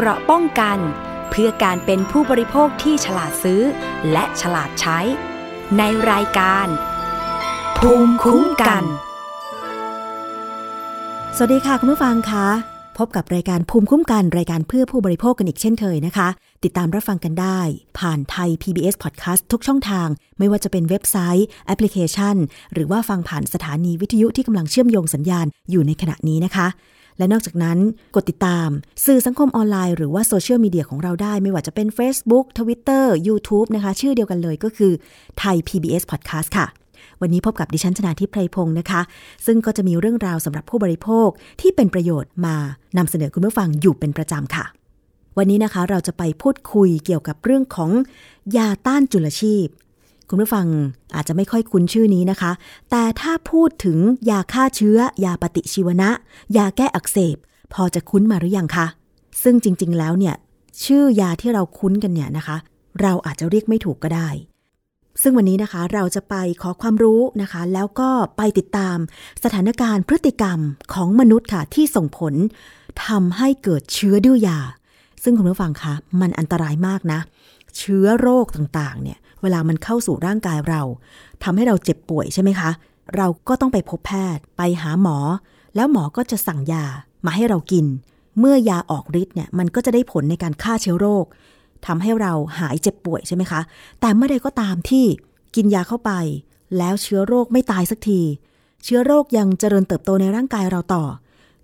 เกราะป้องกัน เพื่อการเป็นผู้บริโภคที่ฉลาดซื้อ และฉลาดใช้ ในรายการ ภูมิคุ้มกัน สวัสดีค่ะคุณผู้ฟังคะพบกับรายการภูมิคุ้มกันรายการเพื่อผู้บริโภคกันอีกเช่นเคยนะคะ ติดตามรับฟังกันได้ ผ่านไทย PBS Podcast ทุกช่องทาง ไม่ว่าจะเป็นเว็บไซต์แอปพลิเคชัน หรือว่าฟังผ่านสถานีวิทยุที่กำลังเชื่อมโยงสัญญาณอยู่ในขณะนี้นะคะ และนอกจากนั้นกดติดตามสื่อสังคมออนไลน์หรือว่าโซเชียลมีเดียของเราได้ไม่ว่าจะเป็น Facebook Twitter YouTube นะคะ ชื่อเดียวกันเลยก็คือไทย PBS Podcast ค่ะ วันนี้พบกับดิฉันชนาทิพไพรพงศ์นะคะ ซึ่งก็จะมีเรื่องราวสำหรับผู้บริโภคที่เป็นประโยชน์มานำเสนอคุณผู้ฟังอยู่เป็นประจำค่ะวันนี้นะคะเราจะไปพูดคุยเกี่ยวกับเรื่องของยาต้านจุลชีพ คุณผู้ฟังอาจจะไม่ค่อยคุ้นชื่อนี้นะคะ แต่ถ้าพูดถึงยาฆ่าเชื้อ ยาปฏิชีวนะ ยาแก้อักเสบ พอจะคุ้นมาหรือยังคะ ซึ่งจริง ๆ แล้วเนี่ย ชื่อยาที่เราคุ้นกันเนี่ยนะคะ เราอาจจะเรียกไม่ถูกก็ได้ ซึ่งวันนี้นะคะเราจะไปขอความรู้นะคะ แล้วก็ไปติดตามสถานการณ์พฤติกรรมของมนุษย์ค่ะ ที่ส่งผลทำให้เกิดเชื้อดื้อยา ซึ่งคุณผู้ฟังคะมันอันตรายมากนะ เชื้อโรคต่างๆ เนี่ย เวลามันเข้าสู่ร่างกายเราทำให้เราเจ็บป่วยใช่ไหมคะ เราก็ต้องไปพบแพทย์ ไปหาหมอ แล้วหมอก็จะสั่งยามาให้เรากิน เมื่อยาออกฤทธิ์เนี่ยมันก็จะได้ผลในการฆ่าเชื้อโรคทำให้เราหายเจ็บป่วยใช่ไหมคะ แต่เมื่อใดก็ตามที่กินยาเข้าไป แล้วเชื้อโรคไม่ตายสักที เชื้อโรคยังเจริญเติบโตในร่างกายเราต่อ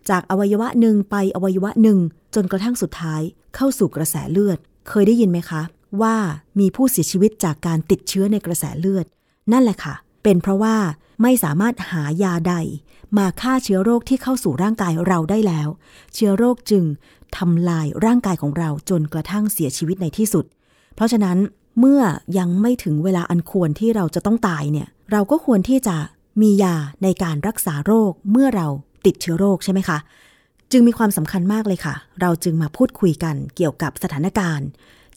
จากอวัยวะหนึ่งไปอวัยวะหนึ่งจนกระทั่งสุดท้ายเข้าสู่กระแสเลือด เคยได้ยินไหมคะ ว่ามีผู้เสียชีวิตจากการติดเชื้อในกระแสเลือด นั่นแหละค่ะ เป็นเพราะว่าไม่สามารถหายาใด มาฆ่าเชื้อโรคที่เข้าสู่ร่างกายเราได้แล้ว เชื้อโรคจึงทำลายร่างกายของเราจนกระทั่งเสียชีวิตในที่สุด เพราะฉะนั้นเมื่อยังไม่ถึงเวลาอันควรที่เราจะต้องตายเนี่ย เราก็ควรที่จะมียาในการรักษาโรคเมื่อเราติดเชื้อโรคใช่ไหมคะ จึงมีความสำคัญมากเลยค่ะ เราจึงมาพูดคุยกันเกี่ยวกับสถานการณ์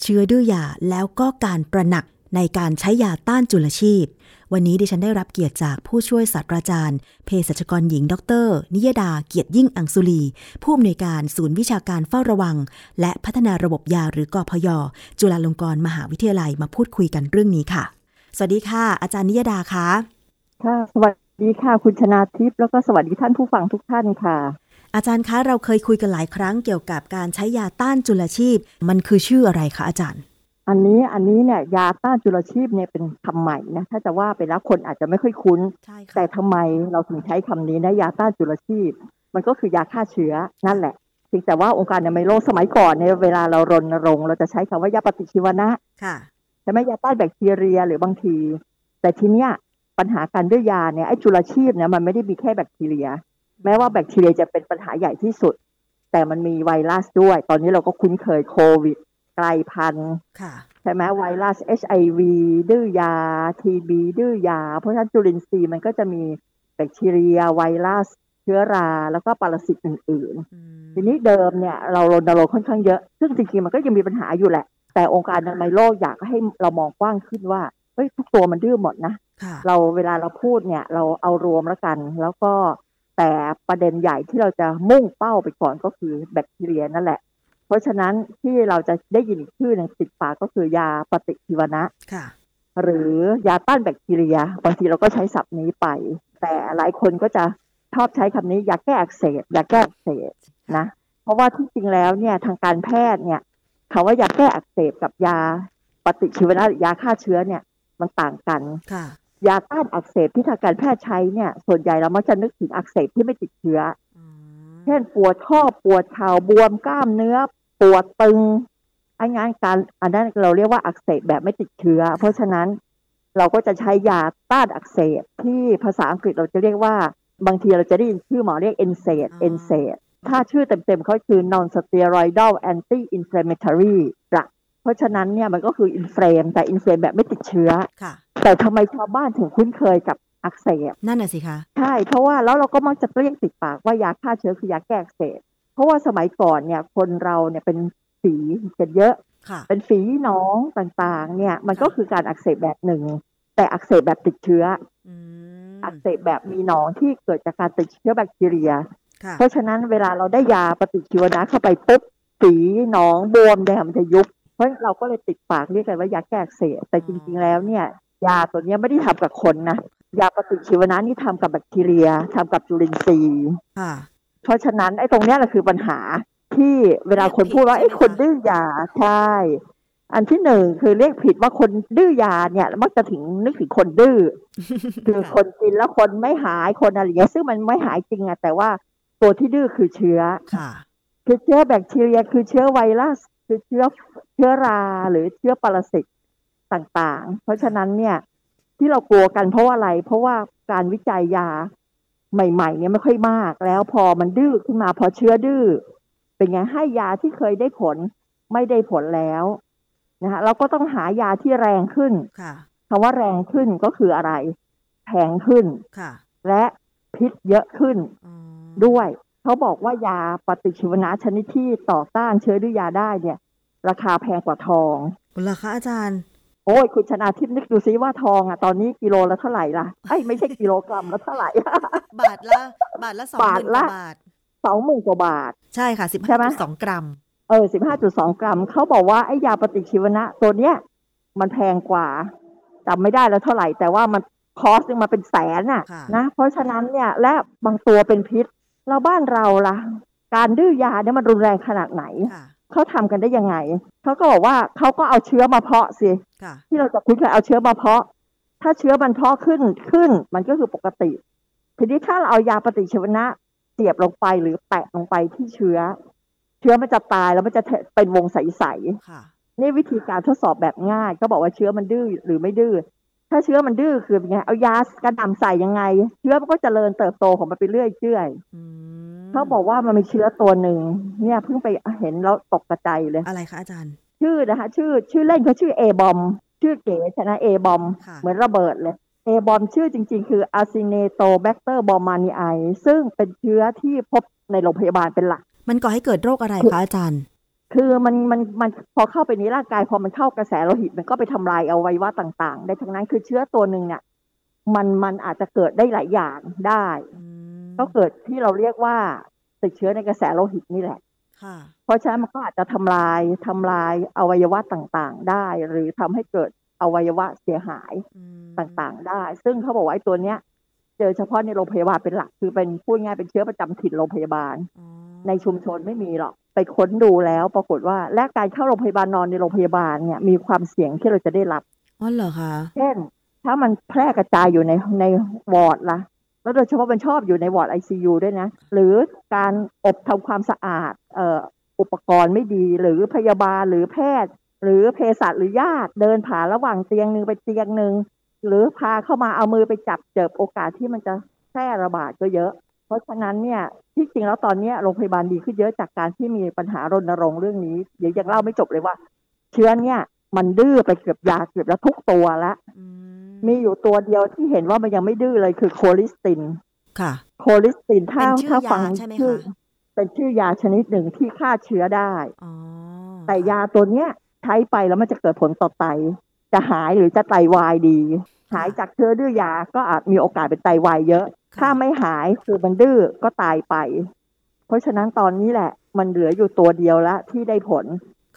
เชื้อดื้อยาแล้วก็การประหนักในการใช้ยาต้านจุลชีพ วันนี้ดิฉันได้รับเกียรติจากผู้ช่วยศาสตราจารย์เภสัชกรหญิง ดร นิยดาเกียรติยิ่งอังสุลี ผู้อำนวยการศูนย์วิชาการเฝ้าระวัง และพัฒนาระบบยาหรือกอพย จุฬาลงกรณ์มหาวิทยาลัยมาพูดคุยกันเรื่องนี้ค่ะ สวัสดีค่ะ อาจารย์นิยดาคะค่ะสวัสดีค่ะคุณชนาทิพย์แล้วก็สวัสดีท่านผู้ฟังทุกท่านค่ะ อาจารย์คะเราเคยคุยกันหลายครั้งเกี่ยวกับการใช้ยาต้านจุลชีพ มันคือชื่ออะไรคะอาจารย์ อันนี้อันนี้เนี่ยยาต้านจุลชีพเนี่ยเป็นคำใหม่นะถ้าจะว่าไปแล้วคนอาจจะไม่ค่อยคุ้นใช่ค่ะแต่ทำไมเราถึงใช้คำนี้นะยาต้านจุลชีพ มันก็คือยาฆ่าเชื้อนั่นแหละเพียงแต่ว่าองค์การอนามัยโลกสมัยก่อนเนี่ยเวลาเรารณรงค์เราจะใช้คำว่ายาปฏิชีวนะค่ะใช่ไหมยาต้านแบคทีเรียหรือบางที แต่ทีเนี้ยปัญหาการด้วยยาเนี่ยไอ้จุลชีพเนี่ยมันไม่ได้มีแค่แบคทีเรีย แม้ว่าแบคทีเรียจะเป็นปัญหาใหญ่ที่สุด แต่มันมีไวรัสด้วย ตอนนี้เราก็คุ้นเคยโควิดกลายพันธุ์ค่ะใช่ไหมไวรัส HIV ดื้อยา TB ดื้อยา เพราะฉะนั้นจุลินทรีย์มันก็จะมีแบคทีเรียไวรัสเชื้อราแล้วก็ปรสิตอื่นอืมๆทีนี้เดิมเนี่ยเรารณรงค์ค่อนข้างเยอะ ซึ่งจริงๆมันก็ยังมีปัญหาอยู่แหละ แต่องค์การอนามัยโลกอยากให้เรามองกว้างขึ้นว่าเฮ้ยทุกตัวมันดื้อหมดนะค่ะเราเวลาเราพูดเนี่ย เราเอารวมแล้วกัน แล้วก็ แต่ประเด็นใหญ่ที่เราจะมุ่งเป้าไปก่อนก็คือแบคทีเรียนั่นแหละ เพราะฉะนั้นที่เราจะได้ยินอีกชื่อหนึ่งติดปากก็คือยาปฏิชีวนะค่ะ หรือยาต้านแบคทีเรียบางทีเราก็ใช้ศัพท์นี้ไป แต่หลายคนก็จะชอบใช้คำนี้ยาแก้อักเสบยาแก้อักเสบนะ เพราะว่าที่จริงแล้วเนี่ยทางการแพทย์เนี่ยคำว่ายาแก้อักเสบกับยาปฏิชีวนะหรือยาฆ่าเชื้อเนี่ยมันต่างกันค่ะ ยาต้านอักเสบที่ทางการแพทย์ใช้เนี่ยส่วนใหญ่เรามักจะนึกถึงอักเสบที่ไม่ติดเชื้ออืมเช่นปวดข้อปวดเข่าบวมกล้ามเนื้อ ปวดตึงไอ้งานการอันนั้นเราเรียกว่าอักเสบแบบไม่ติดเชื้อ เพราะฉะนั้นเราก็จะใช้ยาต้านอักเสบที่ภาษาอังกฤษเราจะเรียกว่า บางทีเราจะได้ยินชื่อหมอเรียก NSAID NSAID ถ้าชื่อเต็มๆเขาคือ non steroidal anti inflammatory drug เพ ราะฉะนั้นเนี่ยมันก็คืออินเฟลมแต่อินเฟลมแบบไม่ติดเชื้อค่ะ แต่ทำไมชาวบ้านถึงคุ้นเคยกับอักเสบนั่นน่ะสิคะใช่เพราะว่าแล้วเราก็มักจะเรียกติดปากว่ายาฆ่าเชื้อคือยาแก้อักเสบเพราะว่าสมัยก่อนเนี่ยคนเราเนี่ยเป็นฝีกันเยอะค่ะเป็นฝีหน้องต่างๆ เนี่ยมันก็คือการอักเสบแบบหนึ่ง แต่อักเสบแบบติดเชื้ออืมอักเสบแบบมีหนองที่เกิดจากการติดเชื้อแบคทีเรียค่ะเพราะฉะนั้นเวลาเราได้ยาปฏิชีวนะเข้าไปปุ๊บฝีหนองบวมเนี่ยมันจะยุบ เพราะเราก็เลยติดปากเรียกกันว่ายาแก้อักเสบแต่จริง ๆ แล้วเนี่ย ยาตัวเนี้ยไม่ได้ทำกับคนนะยาปฏิชีวนะนี่ทำกับแบคทีเรียทำกับจุลินทรีย์ค่ะเพราะฉะนั้นไอ้ตรงเนี้ยแหละคือปัญหาที่เวลาคนพูดว่าไอ้คนดื้อยาใช่อันที่หนึ่งคือเรียกผิดว่าคนดื้อยาเนี่ยมักจะถึงนึกถึงคนดื้อคือคนกินแล้วคนไม่หายคนอะไรอย่างเงี้ยซึ่งมันไม่หายจริงอะแต่ว่าตัวที่ดื้อคือเชื้อค่ะ คือเชื้อแบคทีเรีย คือเชื้อไวรัส คือเชื้อเชื้อราหรือเชื้อปรสิตต่างๆ เพราะฉะนั้นเนี่ย ที่เรากลัวกันเพราะว่าอะไร เพราะว่าการวิจัยยาใหม่ๆ เนี่ยไม่ค่อยมาก แล้วพอมันดื้อขึ้นมาพอเชื้อดื้อเป็นไงให้ยาที่เคยได้ผลไม่ได้ผลแล้วนะคะเราก็ต้องหายาที่แรงขึ้นค่ะคำว่าแรงขึ้นก็คืออะไรแพงขึ้นค่ะและพิษเยอะขึ้นอืมด้วย เขาบอกว่ายาปฏิชีวนะชนิดที่ต่อต้านเชื้อดื้อยาได้เนี่ย ราคาแพงกว่าทองเหรอคะอาจารย์ โอ้ยคุณชนาทิพย์นึกดูซิว่าทองอะตอนนี้กิโลละเท่าไหร่ล่ะไอ้ยไม่ใช่กิโลกรัมละเท่าไหร่ บาทละ บาทละสองหบาทมื่นกละว่าบาทสองหมื่นกว่าบาท ใช่ค่ะสิบใช่ห้าไหมจุดสองกรัม เออสิบห้าจุดสองกรัมเขาบอกว่าไอ้ยาปฏิชีวนะตัวเนี้ยมันแพงกว่าจำไม่ได้แล้วเท่าไหร่ แต่ว่ามันคอสนึงมาเป็นแสนน่ะค่ะนะเพราะฉะนั้นเนี่ยและบางตัวเป็นพิษ เราบ้านเราล่ะ การดื้อยาเนี่ยมันรุนแรงขนาดไหนค่ะเขาทำกันได้ยังไงเขาก็บอกว่าเขาก็เอาเชื้อมาเพาะสิค่ะที่เราจะคุ้นเคยเอาเชื้อมาเพาะ ถ้าเชื้อมันเพาะขึ้นขึ้น มันก็คือปกติทีนี้ถ้าเราเอายาปฏิชีวนะเสียบลงไปหรือแปะลงไปที่เชื้อ เชื้อมันจะตายแล้วมันจะเป็นวงใสค่ะๆนี่วิธีการทดสอบแบบง่าย ก็บอกว่าเชื้อมันดื้อหรือไม่ดื้อ ถ้าเชื้อมันดื้อคือเป็นไงเอายากระหน่ำใส่ยังไง เชื้อมันก็เจริญเติบโตของมันไปเรื่อยเจื่อยอืมเขาบอกว่ามันมีเชื้อตัวหนึ่งเนี่ยเพิ่งไปเห็นแล้วตกกระใจเลย อะไรคะอาจารย์ ชื่อนะคะ ชื่อชื่อเล่นเขาชื่อเอบอมชื่อเก๋ชนะเอบอมค่ะเหมือนระเบิดเลยเอบอมชื่อจริง ๆ คืออาซิเนโตแบคเตอร์บอมานีไอซึ่งเป็นเชื้อที่พบในโรงพยาบาลเป็นหลัก มันก่อให้เกิดโรคอะไรคะอาจารย์ คือมันมันมันพอเข้าไปในร่างกายพอมันเข้ากระแสโลหิต มันก็ไปทำลายอวัยวะต่างๆ ได้ทั้งนั้นคือเชื้อตัวหนึ่งเนี่ยมันมันอาจจะเกิดได้หลายอย่างได้อืมก็เกิดที่เราเรียกว่าติดเชื้อในกระแสโลหิตนี่แหละค่ะเพราะฉะนั้นมันก็อาจจะทำลายทำลายอวัยวะต่างๆ ได้ หรือทำให้เกิดอวัยวะเสียหายอืมต่างๆ ได้ ซึ่งเขาบอกว่าไอ้ตัวเนี้ย เจอเฉพาะในโรงพยาบาลเป็นหลัก คือเป็นพูดง่ายเป็นเชื้อประจำถิ่นโรงพยาบาลอ๋อในชุมชนไม่มีหรอก ไปค้นดูแล้ว ปรากฏว่าและการเข้าโรงพยาบาลนอนในโรงพยาบาลเนี่ยมีความเสี่ยงที่เราจะได้รับอ๋อเหรอคะเช่น ถ้ามันแพร่กระจายอยู่ในในวอร์ดละแล้วโดยเฉพาะมันชอบอยู่ในวอร์ดไอซียูด้วยนะ หรือการอบทำความสะอาดเอ่ออุปกรณ์ไม่ดีหรือพยาบาลหรือแพทย์ หรือเภสัชหรือญาติเดินผ่านระหว่างเตียงหนึ่งไปเตียงหนึ่งหรือพาเข้ามาเอามือไปจับเจิบโอกาสที่มันจะแพร่ระบาดก็เยอะ เพราะฉะนั้นเนี่ยที่จริงแล้วตอนเนี้ยโรงพยาบาลดีขึ้นเยอะจากการที่มีปัญหารณรงค์เรื่องนี้เดี๋ยวยังเล่าไม่จบเลยว่า เชื้อเนี่ยมันดื้อไปเกือบยาเกือบแล้วทุกตัวแล้วอือมีอยู่ตัวเดียวที่เห็นว่ามันยังไม่ดื้อเลยคือ colistin ค่ะ colistin ถ้าเป็นชื่อยาถ้าฟังใช่ไหมชื่อคะเป็นชื่อยาชนิดหนึ่งที่ฆ่าเชื้อได้อ๋อแต่ยาตัวเนี้ยใช้ไปแล้วมันจะเกิดผลต่อไต จะหายหรือจะไตวายดี หายจากเชื้อดื้อยาก็อาจมีโอกาสเป็นไตวายเยอะค่ะ ถ้าไม่หายคือมันดื้อก็ตายไป เพราะฉะนั้นตอนนี้แหละ มันเหลืออยู่ตัวเดียวละที่ได้ผล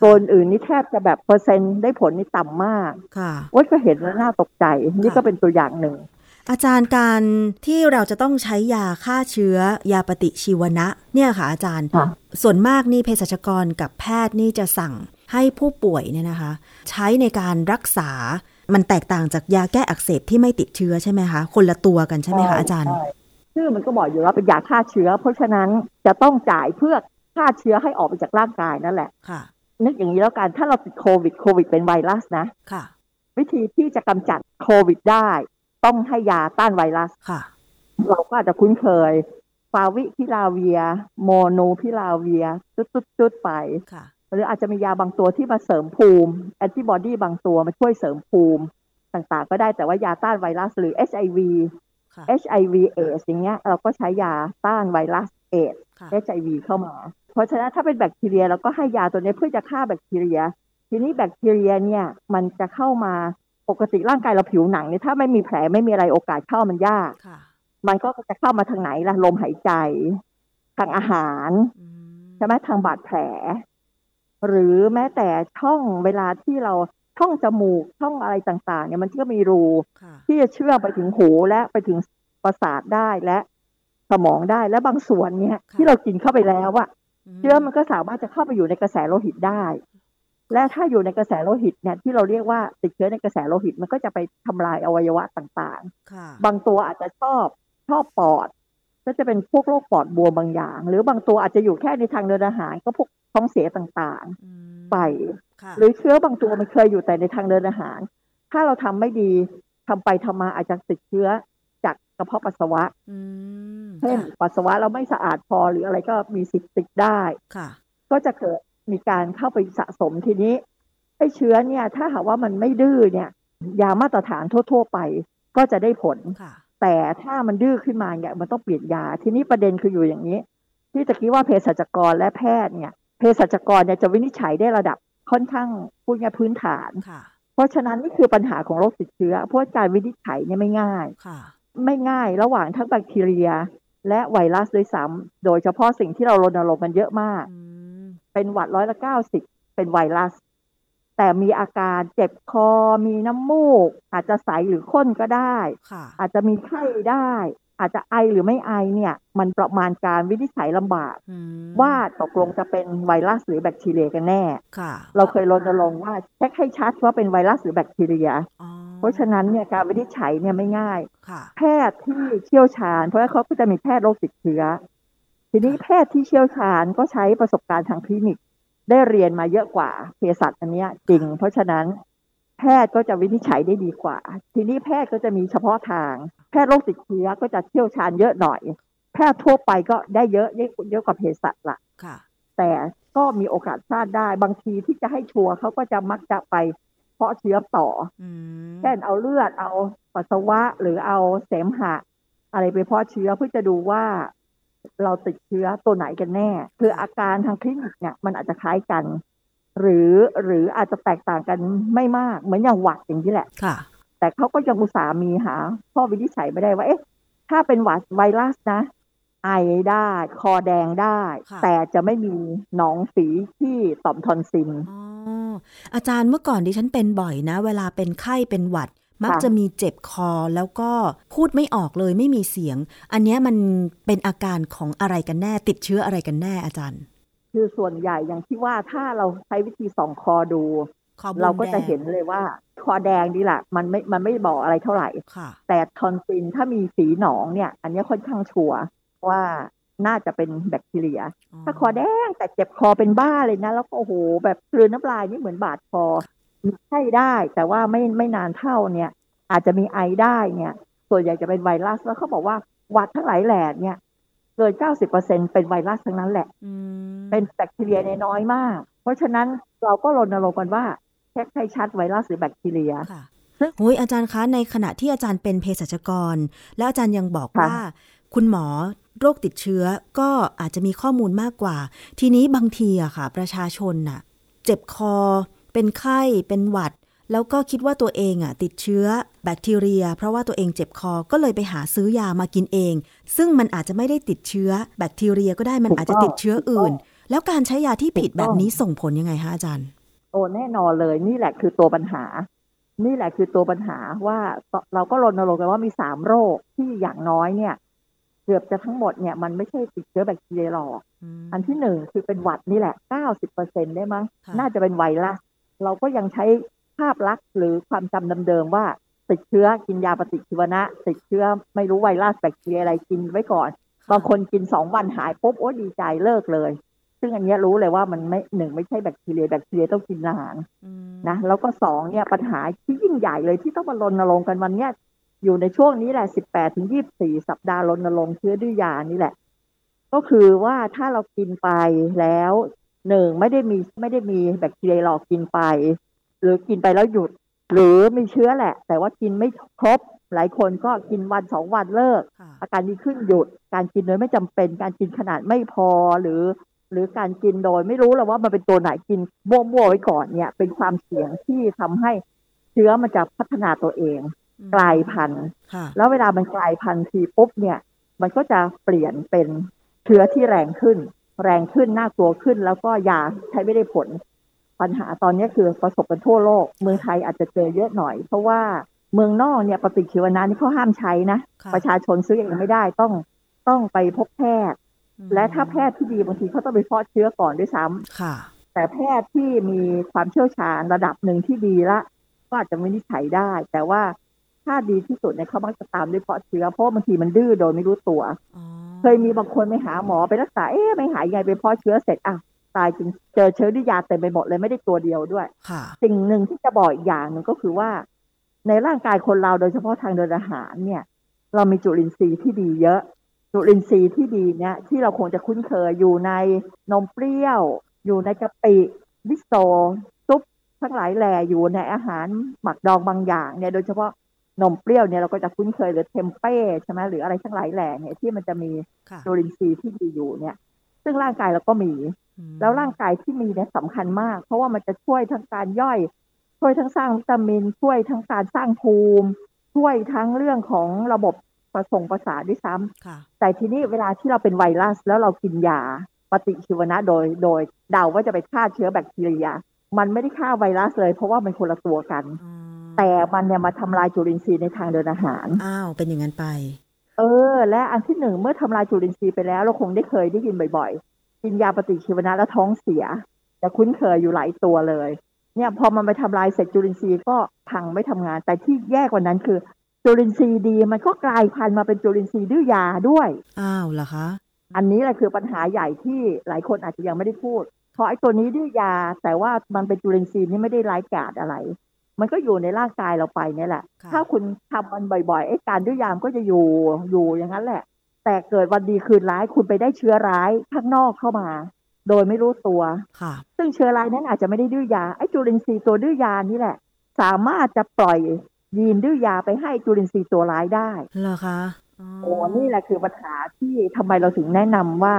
ตัวอื่นนี่แทบจะแบบเปอร์เซ็นต์ได้ผลนี่ต่ำมากค่ะว่าก็เห็นแล้วน่าตกใจ นี่ค่ะก็เป็นตัวอย่างหนึ่ง อาจารย์การที่เราจะต้องใช้ยาฆ่าเชื้อ ยาปฏิชีวนะ เนี่ยค่ะอาจารย์ค่ะส่วนมากนี่เภสัชกรกับแพทย์นี่จะสั่งให้ผู้ป่วยเนี่ยนะคะ ใช้ในการรักษา มันแตกต่างจากยาแก้อักเสบที่ไม่ติดเชื้อใช่ไหมคะ คนละตัวกันใช่ไหมคะอาจารย์ใช่ชื่อมันก็บอกอยู่ว่าเป็นยาฆ่าเชื้อ เพราะฉะนั้นจะต้องจ่ายเพื่อฆ่าเชื้อให้ออกไปจากร่างกายนั่นแหละค่ะ นึกอย่างนี้แล้วกันถ้าเราติดโควิดโควิดเป็นไวรัสนะค่ะ วิธีที่จะกำจัดโควิดได้ ต้องให้ยาต้านไวรัสค่ะ เราก็อาจจะคุ้นเคยฟาวิพิราเวียร์ โมลนูพิราเวียร์จุดจุดจุดๆๆไปค่ะ หรืออาจจะมียาบางตัวที่มาเสริมภูมิแอนติบอดีบางตัวมาช่วยเสริมภูมิต่างๆ ก็ได้แต่ว่ายาต้านไวรัสหรือ HIV ค่ะ HIV เอสอย่างเงี้ยเราก็ใช้ยาต้านไวรัสเอสค่ะ HIV เข้ามา เพราะฉะนั้นถ้าเป็นแบคทีเรียเราก็ให้ยาตัวนี้เพื่อจะฆ่าแบคทีเรีย ทีนี้แบคทีเรียเนี่ยมันจะเข้ามาปกติร่างกายเราผิวหนังเนี่ยถ้าไม่มีแผลไม่มีอะไรโอกาสเข้ามันยากค่ะมันก็จะเข้ามาทางไหนล่ะลมหายใจ ทางอาหารอืมใช่ไหมทางบาดแผล หรือแม้แต่ช่องเวลาที่เราช่องจมูกช่องอะไรต่างๆ เนี่ยมันก็มีรูค่ะที่จะเชื่อมไปถึงหูและไปถึงประสาทได้และสมองได้และบางส่วนเนี่ยค่ะที่เรากินเข้าไปแล้วอะเชื้อมันก็สามารถจะเข้าไปอยู่ในกระแสโลหิตได้ และถ้าอยู่ในกระแสโลหิตเนี่ยที่เราเรียกว่าติดเชื้อในกระแสโลหิตมันก็จะไปทำลายอวัยวะต่างค่ะๆบางตัวอาจจะชอบชอบปอด ก็จะเป็นพวกโรคปอดบวมบางอย่าง หรือบางตัวอาจจะอยู่แค่ในทางเดินอาหารก็พวก ท้องเสียต่างอืมๆไปค่ะหรือเชื้อบางตัวมันเคยอยู่แต่ในทางเดินอาหาร ถ้าเราทำไม่ดีทำไปทำมาอาจจะติดเชื้อจากกระเพาะปัสสาวะอืมเช่นค่ะปัสสาวะเราไม่สะอาดพอหรืออะไรก็มีสิทธิ์ติดได้ค่ะ ก็จะเกิดมีการเข้าไปสะสมทีนี้ไอ้เชื้อเนี่ย ถ้าหากว่ามันไม่ดื้อเนี่ย ยามาตรฐานทั่ว ๆ ไปก็จะได้ผลค่ะแต่ถ้ามันดื้อขึ้นมาเนี่ยมันต้องเปลี่ยนยา ทีนี้ประเด็นคืออยู่อย่างนี้ ที่ตะกี้ว่าเภสัชกรและแพทย์เนี่ย เภสัชกรเนี่ยจะวินิจฉัยได้ระดับค่อนข้างพูดง่ายพื้นฐานค่ะเพราะฉะนั้นนี่คือปัญหาของโรคติดเชื้อ เพราะว่าการวินิจฉัยเนี่ยไม่ง่ายค่ะไม่ง่ายระหว่างทั้งแบคทีเรีย และไวรัสด้วยซ้ำโดยเฉพาะสิ่งที่เรารณรงค์กันเยอะมากอืมเป็นหวัดร้อยละเก้าสิบเป็นไวรัส แต่มีอาการเจ็บคอ มีน้ำมูก อาจจะใสหรือข้นก็ได้ค่ะอาจจะมีไข้ได้ อาจจะไอหรือไม่ไอเนี่ย มันประมาณการวินิจฉัยลำบากอืมว่าตกลงจะเป็นไวรัสหรือแบคทีเรียกันแน่ค่ะเราเคยรณรงค์ว่าเช็คให้ชัดว่าเป็นไวรัสหรือแบคทีเรียอ๋อเพราะฉะนั้นเนี่ยการวินิจฉัยเนี่ยไม่ง่ายค่ะแพทย์ที่เชี่ยวชาญ เพราะว่าเขาก็จะมีแพทย์โรคติดเชื้อ ทีนี้แพทย์ที่เชี่ยวชาญก็ใช้ประสบการณ์ทางคลินิก ได้เรียนมาเยอะกว่าเภสัชอันเนี้ยจริง เพราะฉะนั้นแพทย์ก็จะวินิจฉัยได้ดีกว่า ทีนี้แพทย์ก็จะมีเฉพาะทาง แพทย์โรคติดเชื้อก็จะเชี่ยวชาญเยอะหน่อย แพทย์ทั่วไปก็ได้เยอะเยอะเยอะกว่าเภสัชละค่ะ แต่ก็มีโอกาสพลาดได้บางทีที่จะให้ชัวร์เขาก็จะมักจะไปเพาะเชื้อต่ออืมเช่นเอาเลือดเอาปัสสาวะหรือเอาเสมหะ อะไรไปเพาะเชื้อเพื่อจะดูว่าเราติดเชื้อตัวไหนกันแน่ คืออาการทางคลินิกเนี่ยมันอาจจะคล้ายกัน หรือหรืออาจจะแตกต่างกันไม่มาก เหมือนอย่างหวัดอย่างนี้แหละค่ะ แต่เขาก็ยังอุตส่าห์มีหาข้อวินิจฉัยไม่ได้ว่า เอ๊ะ ถ้าเป็นหวัดไวรัสนะ ไอได้ คอแดงได้ค่ะแต่จะไม่มีหนองฝีที่ต่อมทอนซิลอ๋ออาจารย์เมื่อก่อนดิฉันเป็นบ่อยนะ เวลาเป็นไข้เป็นหวัด มักค่ะจะมีเจ็บคอแล้วก็พูดไม่ออกเลยไม่มีเสียง อันเนี้ยมันเป็นอาการของอะไรกันแน่ ติดเชื้ออะไรกันแน่อาจารย์ คือส่วนใหญ่อย่างที่ว่าถ้าเราใช้วิธีส่องคอดูคอบวม เราก็จะแดงเห็นเลยว่าคอแดงนี่แหละมันไม่มันไม่บอกอะไรเท่าไหร่ค่ะแต่ทอนซิลถ้ามีสีหนองเนี่ย อันนี้ค่อนข้างชัวร์ว่าน่าจะเป็นแบคทีเรีย ถ้าคอแดงแต่เจ็บคอเป็นบ้าเลยนะ แล้วก็โอ้โหแบบกลืนน้ำลายนี่เหมือนบาดคอมีไข้ได้ แต่ว่าไม่ไม่นานเท่าเนี่ย อาจจะมีไอได้เนี่ย ส่วนใหญ่จะเป็นไวรัสแล้วเขาบอกว่าหวัดทั้งหลายแหล่เนี่ยเกิน90%เป็นไวรัสทั้งนั้นแหละอืมเป็นแบคทีเรียในน้อยมาก เพราะฉะนั้นเราก็รณรงค์กันว่า เช็คให้ชัดไวรัสหรือแบคทีเรียค่ะซึ่งโอ้ยอาจารย์คะในขณะที่อาจารย์เป็นเภสัชกร แล้วอาจารย์ยังบอกค่ะว่า คุณหมอโรคติดเชื้อก็อาจจะมีข้อมูลมากกว่า ทีนี้บางทีอะค่ะ ประชาชนน่ะ เจ็บคอ เป็นไข้เป็นหวัด แล้วก็คิดว่าตัวเองอะติดเชื้อแบคทีเรีย เพราะว่าตัวเองเจ็บคอก็เลยไปหาซื้อยามากินเอง ซึ่งมันอาจจะไม่ได้ติดเชื้อแบคทีเรียก็ได้มันอาจจะติดเชื้ออื่น แล้วการใช้ยาที่ผิดแบบนี้ส่งผลยังไงคะอาจารย์ โอ้แน่นอนเลย นี่แหละคือตัวปัญหา นี่แหละคือตัวปัญหาว่าเราก็รณรงค์กันว่ามีสามโรคที่อย่างน้อยเนี่ย เกือบจะทั้งหมดเนี่ยมันไม่ใช่ติดเชื้อแบคทีเรียหรอกอันที่หนึ่งคือเป็นหวัดนี่แหละเก้าสิบเปอร์เซ็นได้มั้งค่ะน่าจะเป็นไวรัสเราก็ยังใช้ภาพลักษณ์หรือความจำเดิมๆว่าติดเชื้อกินยาปฏิชีวนะ ติดเชื้อไม่รู้ไวรัสแบคทีเรียอะไรกินไว้ก่อน บางคนกินสองวันหายปุ๊บโอ้ดีใจเลิกเลย ซึ่งอันเนี้ยรู้เลยว่ามันไม่หนึ่งไม่ใช่แบคทีเรียแบคทีเรียต้องกินนานอืมนะแล้วก็สองเนี่ยปัญหาที่ยิ่งใหญ่เลยที่ต้องมารณรงค์กันวันเนี้ยอยู่ในช่วงนี้แหละสิบแปดถึงยี่สี่สัปดาห์รณรงค์เชื้อด้วยยานี่แหละ ก็คือว่าถ้าเรากินไปแล้วหนึ่งไม่ได้มีไม่ได้มีแบคทีเรียหลอกกินไป หรือกินไปแล้วหยุด หรือมีเชื้อแหละ แต่ว่ากินไม่ครบ หลายคนก็กินวันสองวันเลิกค่ะอาการดีขึ้นหยุดการกินโดยไม่จำเป็นการกินขนาดไม่พอหรือ หรือการกินโดย ไม่รู้แล้วว่ามันเป็นตัวไหนกินมั่วๆไว้ก่อนเนี่ย เป็นความเสี่ยงที่ทำให้เชื้อมันจะพัฒนาตัวเอง กลายพันธุ์ค่ะแล้วเวลามันกลายพันธุ์ทีปุ๊บเนี่ย มันก็จะเปลี่ยนเป็นเชื้อที่แรงขึ้น แรงขึ้นน่ากลัวขึ้น แล้วก็ยาใช้ไม่ได้ผล ปัญหาตอนนี้คือประสบกันทั่วโลก เมืองไทยอาจจะเจอเยอะหน่อย เพราะว่าเมืองนอกเนี่ยปฏิชีวนะนี่เขาห้ามใช้นะค่ะประชาชนซื้อเองไม่ได้ต้องต้องไปพบแพทย์อืม และถ้าแพทย์ที่ดีบางทีเขาต้องไปเพาะเชื้อก่อนด้วยซ้ำค่ะ แต่แพทย์ที่มีความเชี่ยวชาญระดับหนึ่งที่ดีละ ก็อาจจะวินิจฉัยได้ แต่ว่าถ้าดีที่สุดเนี่ยเขามักจะตามด้วยเพาะเชื้อเพราะบางทีมันดื้อโดยไม่รู้ตัวอ๋อเคยมีบางคนไปหาหมอไปรักษาเอ๊ะไม่หายไงไปเพาะเชื้อเสร็จอะตายจริงเจอเชื้อด้วยยาเต็มไปหมดเลยไม่ได้ตัวเดียวด้วยค่ะสิ่งหนึ่งที่จะบอกอีกอย่างหนึ่งก็คือว่า ในร่างกายคนเราโดยเฉพาะทางเดินอาหารเนี่ย เรามีจุลินทรีย์ที่ดีเยอะ จุลินทรีย์ที่ดีเนี่ยที่เราคงจะคุ้นเคยอยู่ในนมเปรี้ยว อยู่ในกะปิวิโซซุปทั้งหลายแหล่อยู่ในอาหารหมักดองบางอย่างเนี่ยโดยเฉพาะนมเปรี้ยวเนี่ยเราก็จะคุ้นเคยหรือเทมเป้ใช่ไหมหรืออะไรทั้งหลายแหล่เนี่ยที่มันจะมีค่ะจุลินทรีย์ที่ดีอยู่เนี่ย ซึ่งร่างกายเราก็มีอืมแล้วร่างกายที่มีเนี่ยสำคัญมาก เพราะว่ามันจะช่วยทั้งการย่อย ช่วยทั้งสร้างวิตามินช่วยทั้งการสร้างภูมิ ช่วยทั้งเรื่องของระบบ ประสงประสาทด้วยซ้ำค่ะแต่ทีนี้เวลาที่เราเป็นไวรัส แล้วเรากินยาปฏิชีวนะโดยโดยเดาว่าจะไปฆ่าเชื้อแบคทีเรีย มันไม่ได้ฆ่าไวรัสเลย เพราะว่ามันคนละตัวกันอืมแต่มันเนี่ยมาทำลายจุลินทรีย์ในทางเดินอาหาร อ้าวเป็นอย่างนั้นไป เออ และอันที่หนึ่งเมื่อทำลายจุลินทรีย์ไปแล้ว เราคงได้เคยได้ยินบ่อยๆ กินยาปฏิชีวนะแล้วท้องเสียจะคุ้นเคยอยู่หลายตัวเลย เนี่ยพอมันไปทำลายเสร็จจุลินทรีย์ก็พังไม่ทำงาน แต่ที่แย่กว่านั้นคือ จุลินทรีย์ดีมันก็กลายพันธุ์มาเป็นจุลินทรีย์ดื้อยาด้วย อ้าวเหรอคะ อันนี้แหละคือปัญหาใหญ่ที่หลายคนอาจจะยังไม่ได้พูด เพราะไอ้ตัวนี้ดื้อยา แต่ว่ามันเป็นจุลินทรีย์นี่ไม่ได้ร้ายกาจอะไร มันก็อยู่ในร่างกายเราไปเนี่ยแหละค่ะถ้าคุณทำมันบ่อยๆไอ้การดื้อยามก็จะอยู่อยู่อย่างนั้นแหละ แต่เกิดวันดีคืนร้ายคุณไปได้เชื้อร้ายข้างนอกเข้ามา โดยไม่รู้ตัวค่ะซึ่งเชื้อร้ายนั้นอาจจะไม่ได้ดื้อยาไอ้จุลินทรีย์ตัวดื้อยานี่แหละ สามารถจะปล่อย ยีนดื้อยาไปให้จุลินทรีย์ตัวร้ายได้เหรอคะอ๋อโอ้นี่แหละคือปัญหาที่ทำไมเราถึงแนะนำว่า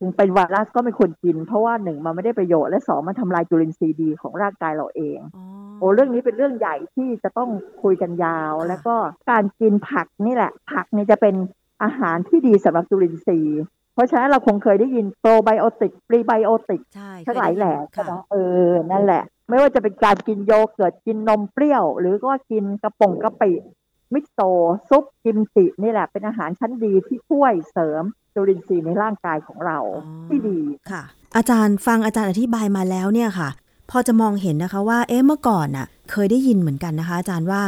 ถึงเป็นไวรัสก็ไม่ควรกิน เพราะว่าหนึ่งมันไม่ได้ประโยชน์และสองมันทำลายจุลินทรีย์ดีของร่างกายเราเองอ๋อโอ้เรื่องนี้เป็นเรื่องใหญ่ที่จะต้องคุยกันยาวค่ะแล้วก็การกินผักนี่แหละ ผักนี่จะเป็นอาหารที่ดีสำหรับจุลินทรีย์ เพราะฉะนั้นเราคงเคยได้ยินโปรไบโอติกปรีไบโอติกใช่ทั้งหลายแหล่เคใช่ยไหมได้ยินเออนั่นแหละ ไม่ว่าจะเป็นการกินโยเกิร์ตกินนมเปรี้ยว หรือก็กินกระป๋องกะปิมิโซะซุปกิมจินี่แหละเป็นอาหารชั้นดีที่ช่วยเสริมจุลินทรีย์ในร่างกายของเราอ๋อที่ดีค่ะ อาจารย์ฟังอาจารย์อธิบายมาแล้วเนี่ยค่ะ พอจะมองเห็นนะคะว่าเอ๊ะเมื่อก่อนน่ะ เคยได้ยินเหมือนกันนะคะ อาจารย์ว่า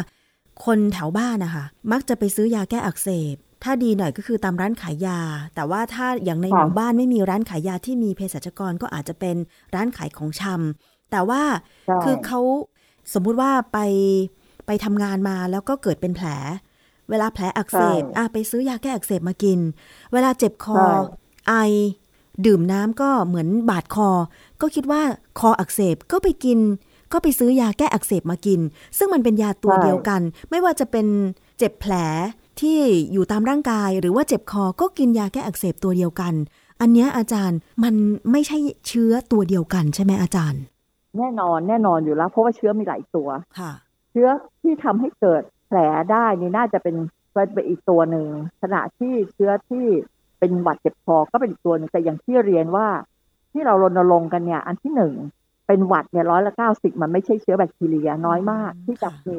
คนแถวบ้านนะคะมักจะไปซื้อยาแก้อักเสบ ถ้าดีหน่อยก็คือตามร้านขายยา แต่ว่าถ้าอย่างในหค่ะมู่บ้านไม่มีร้านขายยาที่มีเภสัชกรก็อาจจะเป็นร้านขายของชำ แต่ว่าใช่คือเขาสมมุติว่าไปไปทำงานมาแล้วก็เกิดเป็นแผล เวลาแผลอักเสบใช่อะไปซื้อยาแก้อักเสบมากิน เวลาเจ็บคอใช่ไอ ดื่มน้ำก็เหมือนบาดคอ ก็คิดว่าคออักเสบก็ไปกิน ก็ไปซื้อยาแก้อักเสบมากิน ซึ่งมันเป็นยาตัวเดียวกัน ไม่ว่าจะเป็นเจ็บแผลที่อยู่ตามร่างกายหรือว่าเจ็บคอก็กินยาแก้อักเสบตัวเดียวกัน อันเนี้ยอาจารย์มันไม่ใช่เชื้อตัวเดียวกันใช่ไหมอาจารย์ แน่นอนแน่นอนอยู่แล้ว เพราะว่าเชื้อมีหลายตัวค่ะเชื้อที่ทำให้เกิดแผลได้นี่น่าจะเป็นเป็นอีกตัวหนึ่งขณะที่เชื้อที่เป็นหวัดเจ็บคอก็เป็นอีกตัวหนึงแต่อย่างที่เรียนว่า ที่เรารณรงค์กันเนี่ย อันที่หนึ่งเป็นหวัดเนี่ยร้อยละเก้าสิบมันไม่ใช่เชื้อแบคทีเรียน้อยมาก ที่จะค่ะมี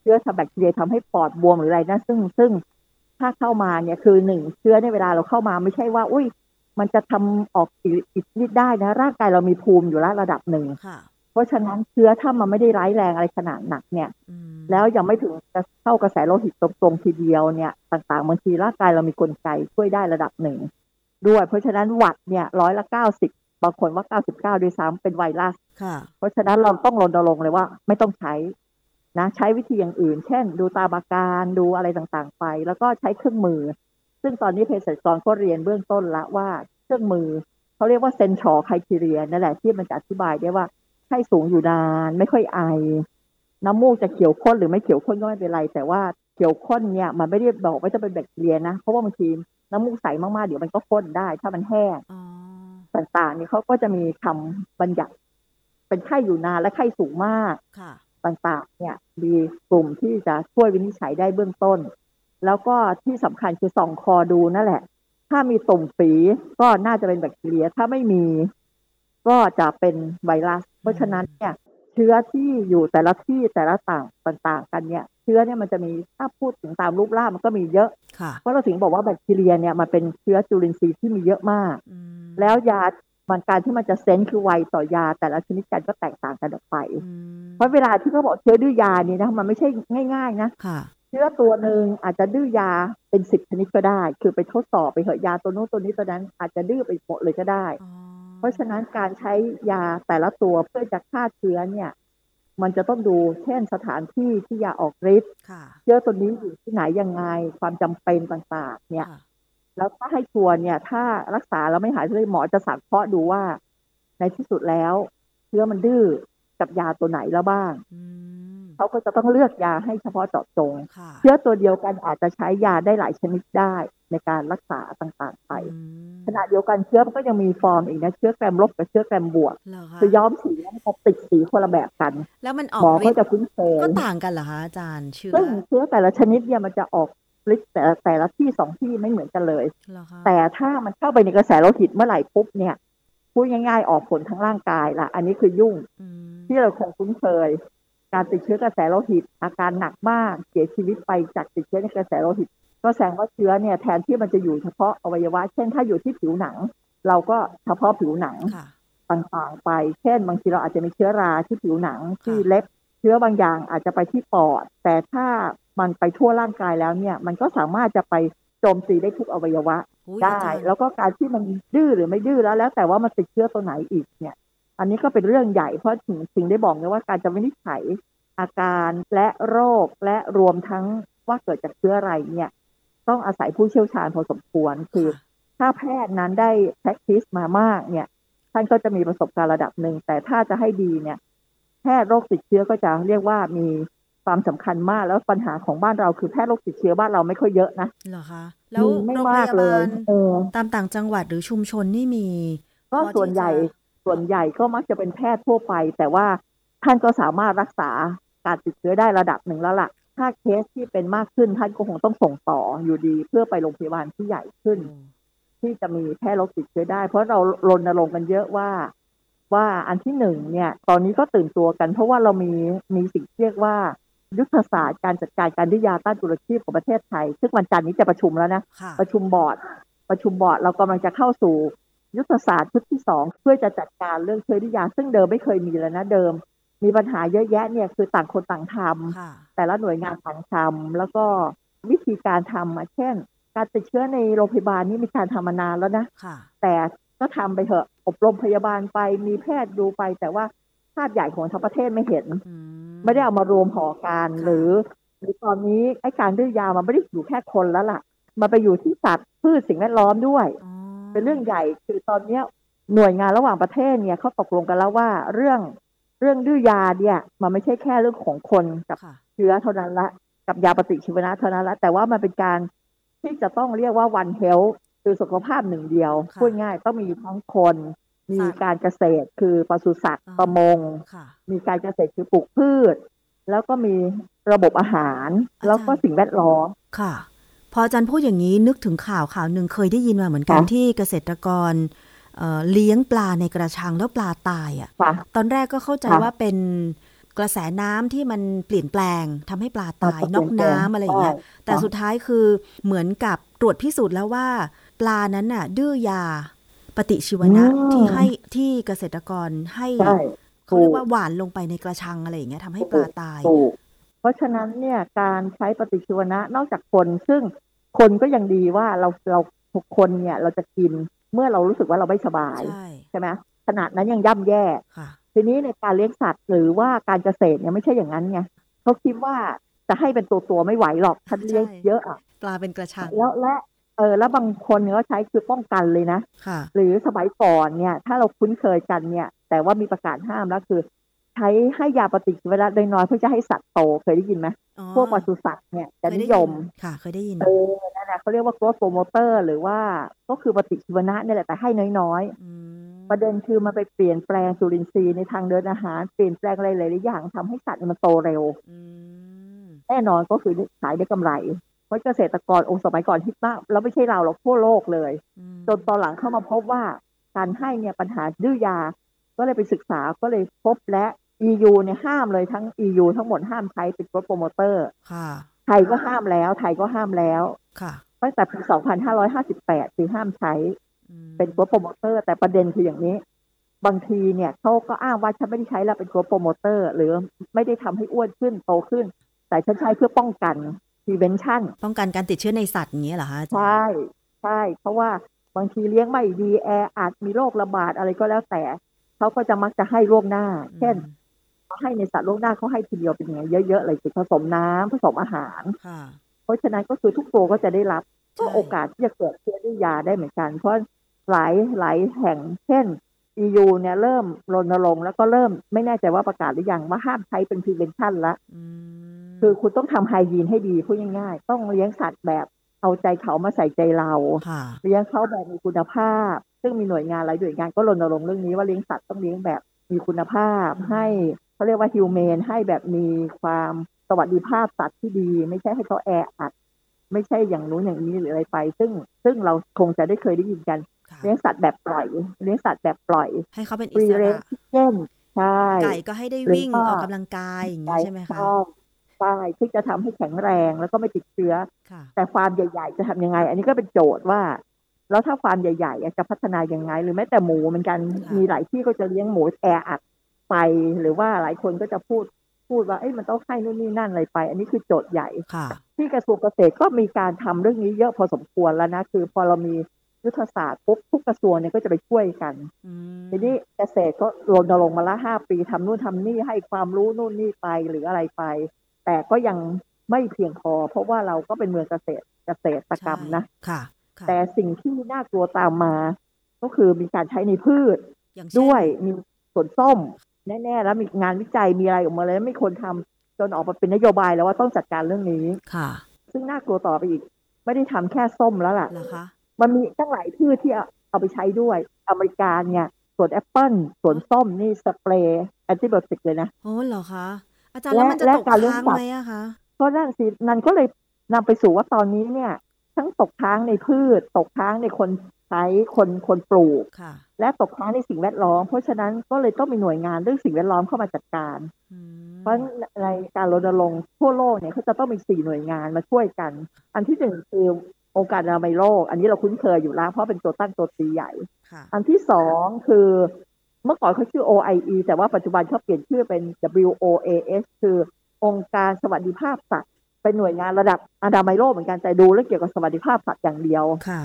เชื้อทำแบคทีเรียทำให้ปอดบวมหรืออะไรนะซึ่งซึ่งถ้าเข้ามาเนี่ยคือหนึ่งเชื้อในยเวลาเราเข้ามาไม่ใช่ว่า อุ้ย มันจะทำออกอิอิทธิฤทธิ์ได้นะ ร่างกายเรามีภูมิอยู่แล้วระดับหนึ่งค่ะเพราะฉะนั้นเชื้อถ้ามันไม่ได้ร้ายแรงอะไรขนาดหนักเนี่ยอืมแล้วยังไม่ถึงจะเข้ากระแสโลหิตตรงๆทีเดียวเนี่ย ต่างๆบางทีร่างกายเรามีกลไกช่วยได้ระดับหนึ่งด้วย เพราะฉะนั้นหวัดเนี่ยร้อยละเก้าสิบบางคนว่าเก้าสิบเก้าด้วยซ้ำเป็นไวรัสค่ะเพราะฉะนั้นเราต้องรณรงค์เลยว่าไม่ต้องใช้นะใช้วิธีอย่างอื่น เช่น ดูตามอาการดูอะไรต่างๆไป แล้วก็ใช้เครื่องมือ ซึ่งตอนนี้เภสัชกรก็เรียนเบื้องต้นละว่าเครื่องมือเขาเรียกว่าเซนชอร์ไคทีเรียนั่นแหละที่มันจะอธิบายได้ว่าไข้สูงอยู่นาน ไม่ค่อยไอ น้ำมูกจะเขียวข้นหรือไม่เขียวข้นก็ไม่เป็นไร แต่ว่าเขียวข้นเนี่ยมันไม่ได้บอกว่าจะเป็นแบคทีเรียนะ เพราะว่าบางทีน้ำมูกใสมากๆเดี๋ยวมันก็ข้นได้ ถ้ามันแห้งอ๋อต่างๆนี่เขาก็จะมีคำบัญญัติ เป็นไข้อยู่นานและไข้สูงมากค่ะต่างๆ เนี่ย มีกลุ่มที่จะช่วยวินิจฉัยได้เบื้องต้น แล้วก็ที่สำคัญคือส่องคอดูนั่นแหละ ถ้ามีตุ่มฝีก็น่าจะเป็นแบคทีเรีย ถ้าไม่มีก็จะเป็นไวรัส เพราะฉะนั้นเนี่ย เชื้อที่อยู่แต่ละที่แต่ละต่างต่างๆกันเนี่ยเชื้อเนี่ยมันจะมีถ้าพูดถึงตามรูปร่างมันก็มีเยอะค่ะเพราะเราถึงบอกว่าแบคทีเรียเนี่ยมันเป็นเชื้อจุลินทรีย์ที่มีเยอะมากอืมแล้วยามันการที่มันจะเซนส์คือไวต่อยาแต่ละชนิดกันก็แตกต่างกันออกไปอืมเพราะเวลาที่เขาบอกเชื้อดื้อยานี่นะมันไม่ใช่ง่าย ๆนะค่ะเชื้อตัวหนึ่งอาจจะดื้อยาเป็นสิบชนิดก็ได้ คือไปทดสอบไปเหอะยาตัวโน้นตัวนี้ตัวนั้น อาจจะดื้อไปหมดเลยก็ได้อ๋อเพราะฉะนั้นการใช้ยาแต่ละตัวเพื่อจะฆ่าเชื้อเนี่ย มันจะต้องดูเช่นสถานที่ที่ยาออกฤทธิ์ค่ะเชื้อตัวนี้อยู่ที่ไหนยังไงความจำเป็นต่างๆ เนี่ยค่ะแล้วถ้าให้ชัวร์เนี่ย ถ้ารักษาแล้วไม่หายเลยหมอจะสังเคราะห์ดูว่า ในที่สุดแล้ว เชื้อมันดื้อกับยาตัวไหนแล้วบ้างอืม เขาก็จะต้องเลือกยาให้เฉพาะเจาะจงค่ะเชื้อตัวเดียวกันอาจจะใช้ยาได้หลายชนิดได้ในการรักษาต่างๆไปอืมขณะเดียวกันเชื้อมันก็ยังมีฟอร์มอีกนะเชื้อแกรมลบกับเชื้อแกรมบวกเหรอคะคือย้อมสีแล้วมันจะติดสีคนละแบบกัน แล้วมันอหมออกก็ฤทธิ์จะคุ้นเคยก็ต่างกันเหรอคะอาจารย์เชื้อซึ่งเชื้อแต่ละชนิดเนี่ยมันจะออกฤทธิ์แต่แต่ละที่สองที่ไม่เหมือนกันเลยเหรอคะแต่ถ้ามันเข้าไปในกระแสโลหิตเมื่อไหร่ปุ๊บเนี่ยพูดง่ายๆออกผลทั้งร่างกายละอันนี้คือยุ่งอืมที่เราคงคุ้นเคย การติดเชื้อกระแสโลหิต อาการหนักมากเสียชีวิตไปจากติดเชื้อในกระแสโลหิต ก็แสดงว่าเชื้อเนี่ยแทนที่มันจะอยู่เฉพาะอวัยวะ เช่นถ้าอยู่ที่ผิวหนัง เราก็เฉพาะผิวหนังค่ะต่างๆไป เช่น บางทีเราอาจจะมีเชื้อราที่ผิวหนังที่เล็บ เชื้อบางอย่างอาจจะไปที่ปอด แต่ถ้ามันไปทั่วร่างกายแล้วเนี่ย มันก็สามารถจะไปโจมตีได้ทุกอวัยวะอุ๊ยได้อาจารย์แล้วก็การที่มันดื้อหรือไม่ดื้อแล้วแล้วแต่ว่ามันติดเชื้อตัวไหนอีกเนี่ย อันนี้ก็เป็นเรื่องใหญ่เพราะถึงถึงได้บอกเลยว่าการจะวินิจฉัยอาการและโรคและรวมทั้งว่าเกิดจากเชื้ออะไรเนี่ย ต้องอาศัยผู้เชี่ยวชาญพอสมควรคือค่ะถ้าแพทย์นั้นได้ practice มามากเนี่ย ท่านก็จะมีประสบการณ์ระดับหนึ่ง แต่ถ้าจะให้ดีเนี่ย แพทย์โรคติดเชื้อก็จะเรียกว่ามีความสำคัญมากแล้วปัญหาของบ้านเราคือแพทย์โรคติดเชื้อบ้านเราไม่ค่อยเยอะนะเหรอคะแล้วมีไม่โรงพมากยาเลบายลเออตามต่างจังหวัดหรือชุมชนนี่มีก็พอที่ส่วนใหญ่จะ ส่วนใหญ่ก็มักจะเป็นแพทย์ทั่วไป แต่ว่าท่านก็สามารถรักษาการติดเชื้อได้ระดับหนึ่งแล้วล่ะ ถ้าเคสที่เป็นมากขึ้นท่านก็คงต้องส่งต่ออยู่ดี เพื่อไปโรงพยาบาลที่ใหญ่ขึ้น ที่จะมีแพทย์โรคติดเชื้อได้ เพราะเรารณรงค์กันเยอะว่าว่าอันที่หนึ่งเนี่ย ตอนนี้ก็ตื่นตัวกัน เพราะว่าเรามีมีสิ่งที่เรียกว่ายุทธศาสตร์การจัดการการดื้อยาต้านจุลชีพของประเทศไทย ซึ่งวันจันทร์นี้จะประชุมแล้วนะค่ะประชุมบอร์ด ประชุมบอร์ดเรากำลังจะเข้าสู่ ยุทธศาสตร์ชุดที่สองเพื่อจะจัดการเรื่องเชื้อดื้อยาซึ่งเดิมไม่เคยมีเลยนะเดิม มีปัญหาเยอะแยะเนี่ยคือต่างคนต่างทำค่ะแต่ละหน่วยงานต่างทำแล้วก็วิธีการทำอะเช่น การติดเชื้อในโรงพยาบาลนี่มีการทำมานานแล้วนะค่ะแต่ก็ทำไปเถอะอบรมพยาบาลไปมีแพทย์ดูไป แต่ว่าภาพใหญ่ของทั้งประเทศไม่เห็นอืไม่ได้เอามารวมหอกันค่ะหรือหรือตอนนี้ไอ้การดื้อยามันไม่ได้อยู่แค่คนแล้วล่ะ มันไปอยู่ที่สัตว์พืชสิ่งแวดล้อมด้วย อ๋อ เป็นเรื่องใหญ่คือตอนเนี้ยหน่วยงานระหว่างประเทศเนี่ยเขาตกลงกันแล้วว่าเรื่องเรื่องดื้อยาเนี่ยมันไม่ใช่แค่เรื่องของคนกับค่ะเชื้อเท่านั้นละกับยาปฏิชีวนะเท่านั้นละแต่ว่ามันเป็นการที่จะต้องเรียกว่า one health คือสุขภาพหนึ่งเดียวค่ะพูดง่ายต้องมีทั้งคน มีสัตว์การเกษตรคือปศุสัตว์อ่าประมงค่ะมีการเกษตรคือปลูกพืช แล้วก็มีระบบอาหารอาจารย์แล้วก็สิ่งแวดล้อมค่ะ พออาจารย์พูดอย่างนี้นึกถึงข่าวข่าวหนึ่งเคยได้ยินมาเหมือนกันค่ะที่เกษตรกรเอ่อเลี้ยงปลาในกระชังแล้วปลาตายอะค่ะตอนแรกก็เข้าใจค่ะว่าเป็นกระแสน้ำที่มันเปลี่ยนแปลงทำให้ปลาตายอ่านอกน้ำอะไรอย่างเงี้ยใช่แต่สุดท้ายคือเหมือนกับตรวจพิสูจน์แล้วว่า ปลานั้นน่ะ ดื้อยาปฏิชีวนะอืมที่ให้ที่เกษตรกรให้ใช่เขาเรียถูกกว่าหวานลงไปในกระชังอะไรอย่างเงี้ยทำให้ปลาตายถูก เพราะฉะนั้นเนี่ยการใช้ปฏิชีวนะนอกจากคน ซึ่งคนก็ยังดีว่าเราเราทุกคนเนี่ยเราจะกินเมื่อเรารู้สึกว่าเราไม่สบายใช่ใช่ไหมขนาดนั้นยังย่ำแย่ค่ะทีนี้ในการเลี้ยงสัตว์หรือว่าการเกษตรเนี่ยไม่ใช่อย่างนั้นไงเขาคิดว่าจะให้เป็นตัวตัวๆไม่ไหวหรอกฉันเลี้ยงใช่เยอะอะปลาเป็นกระชังแล้วและเออแล้วบางคนเนี่ยก็ใช้คือป้องกันเลยนะค่ะหรือสมัยก่อนเนี่ย ถ้าเราคุ้นเคยกันเนี่ย แต่ว่ามีประกาศห้ามแล้วคือ ใช้ให้ยาปฏิชีวนะน้อยๆเพื่อจะให้สัตว์โตเคยได้ยินไหมอ๋อพวกปศุสัตว์เนี่ยจะเคนิได้ยมค่ะ เคยได้ยินเออนั่นแหละเขาเรียกว่า growth promoter หรือว่าก็คือปฏิชีวนะเนี่ยแหละแต่ให้น้อยอืมๆประเด็นคือมันไปเปลี่ยนแปลงจุลินทรีย์ในทางเดินอาหารเปลี่ยนแปลงอะไรหลายๆอย่างทำให้สัตว์เนี่ยมันโตเร็วอืมแน่นอนก็คือขายได้กำไรเพราะเกษตรกรองค์สมัยก่อนฮิตมากแล้วไม่ใช่เราหรอกทั่วโลกเลยอืมจนตอนหลังเข้ามาพบว่าการให้เนี่ยปัญหาดื้อยาก็เลยไปศึกษาก็เลยพบและ EU เนี่ยห้ามเลยทั้ง EU ทั้งหมดห้ามใช้เป็นกรดโปรโมเตอร์ค่ะไทยก็ห้ามแล้ว ไทยก็ห้ามแล้วค่ะตั้งแต่ปี 2558 คือห้ามใช้อืมเป็น growth promoter แต่ประเด็นคืออย่างนี้ บางทีเนี่ยเขาก็อ้างว่าฉันไม่ได้ใช้แล้วเป็น growth promoter หรือไม่ได้ทำให้อ้วนขึ้นโตขึ้น แต่ฉันใช้เพื่อป้องกัน prevention ป้องกันการติดเชื้อในสัตว์อย่างนี้ยเหรอคะอาจารย์ใช่ใช่ เพราะว่าบางทีเลี้ยงไม่ดีแออาจมีโรคระบาดอะไรก็แล้วแต่เขาก็จะมักจะให้ล่วงหน้า เช่น ให้ในสัตว์ล่วงหน้าเขาให้ทีเดียวเป็นอย่างเงี้ยเยอะๆเลยคือผสมน้ำผสมอาหารค่ะเพราะฉะนั้นก็คือทุกตัวก็จะได้รับใช่ก็โอกาสที่จะเกิดเชื้อด้วยยาได้เหมือนกัน เพราะหลายหลายแห่งเช่น EU เนี่ยเริ่มรณรงค์แล้วก็เริ่มไม่แน่ใจว่าประกาศหรือยังว่าห้ามใช้เป็น prevention ละอืมคือคุณต้องทำไฮยีนให้ดีพูดง่ายๆ ต้องเลี้ยงสัตว์แบบเอาใจเขามาใส่ใจเราค่ะเลี้ยงเขาแบบมีคุณภาพ ซึ่งมีหน่วยงานหลายหน่วยงานก็รณรงค์เรื่องนี้ว่าเลี้ยงสัตว์ต้องเลี้ยงแบบมีคุณภาพอืมให้ เขาเรียกว่าฮิวแมนให้แบบมีความสวัสดิภาพสัตว์ที่ดี ไม่ใช่ให้เขาแออัด ไม่ใช่อย่างนู้นอย่างนี้หรืออะไรไป ซึ่งซึ่งเราคงจะได้เคยได้ยินกันค่ะเลี้ยงสัตว์แบบปล่อย เลี้ยงสัตว์แบบปล่อย ให้เขาเป็นฟอิรีสเรระนชิเก้นใช่ไก่ก็ให้ได้หรือวิ่งก็ออกกำลังกายอย่างนี้ใช่ไหมคะต้องใช่ที่จะทำให้แข็งแรงแล้วก็ไม่ติดเชื้อค่ะแต่ฟาร์มใหญ่ๆ จะทำยังไง อันนี้ก็เป็นโจทย์ว่า แล้วถ้าฟาร์มใหญ่ๆจะพัฒนายังไง หรือแม้แต่หมูเหมือนกันค่ะมีหลายที่ก็จะเลี้ยงหมูแออัด ไปหรือว่าหลายคนก็จะพูดพูดว่าเอ้ยมันต้องให้นู่นนี่นั่นอะไรไป อันนี้คือโจทย์ใหญ่ค่ะที่กระทรวงเกษตรก็มีการทำเรื่องนี้เยอะพอสมควรแล้วนะคือ พอเรามียุทธศาสตร์ปุ๊บทุกกระทรวงเนี่ยก็จะไปช่วยกันอืมทีนี้เกษตรก็รณรงค์มาละห้าปีทำนู่นทำนี่ให้ความรู้นู่นนี่ไปหรืออะไรไป แต่ก็ยังไม่เพียงพอ เพราะว่าเราก็เป็นเมืองเกษตรเกษตรกรรมนะค่ะค่ะแต่สิ่งที่น่ากลัวตามมา ก็คือมีการใช้ในพืชอย่างเช่นด้วยมีสวนส้ม แน่ๆแล้วมีงานวิจัยมีอะไรออกมาเลยไม่ควรทำจนออกมาเป็นนโยบายแล้วว่าต้องจัดการเรื่องนี้ค่ะ ซึ่งน่ากลัวต่อไปอีก ไม่ได้ทำแค่ส้มแล้วล่ะเหรอคะมันมีตั้งหลายพืชที่เอาเอาไปใช้ด้วยอเมริกาเนี่ยสวนแอปเปิลสวนส้มนี่สเปรย์ antibiotic เลยนะโอ้เหรอคะอาจารย์และแล้วมันจะและตกการเลี้ยงค้างสัตว์ไหมอะคะเพราะนั่นสินั่นก็เลยนำไปสู่ว่าตอนนี้เนี่ย ทั้งตกค้างในพืช ตกค้างในคน ใช้คนคนปลูกค่ะและตกค้างในสิ่งแวดล้อม เพราะฉะนั้นก็เลยต้องมีหน่วยงานเรื่องสิ่งแวดล้อมเข้ามาจัดการอืมเพราะในการรณรงค์ทั่วโลกเนี่ยเขาจะต้องมีสี่หน่วยงานมาช่วยกัน อันที่หนึ่งคือองค์การอนามัยโลก อันนี้เราคุ้นเคยอยู่แล้ว เพราะเป็นตัวตั้งตัวตีใหญ่ค่ะอันที่สองคือเมื่อก่อนเขาชื่อ OIE แต่ว่าปัจจุบันเขาเปลี่ยนชื่อเป็น WOAS คือองค์การสวัสดิภาพสัตว์ เป็นหน่วยงานระดับอนามัยโลกเหมือนกันแต่ดูเรื่องเกี่ยวกับสวัสดิภาพสัตว์อย่างเดียวค่ะ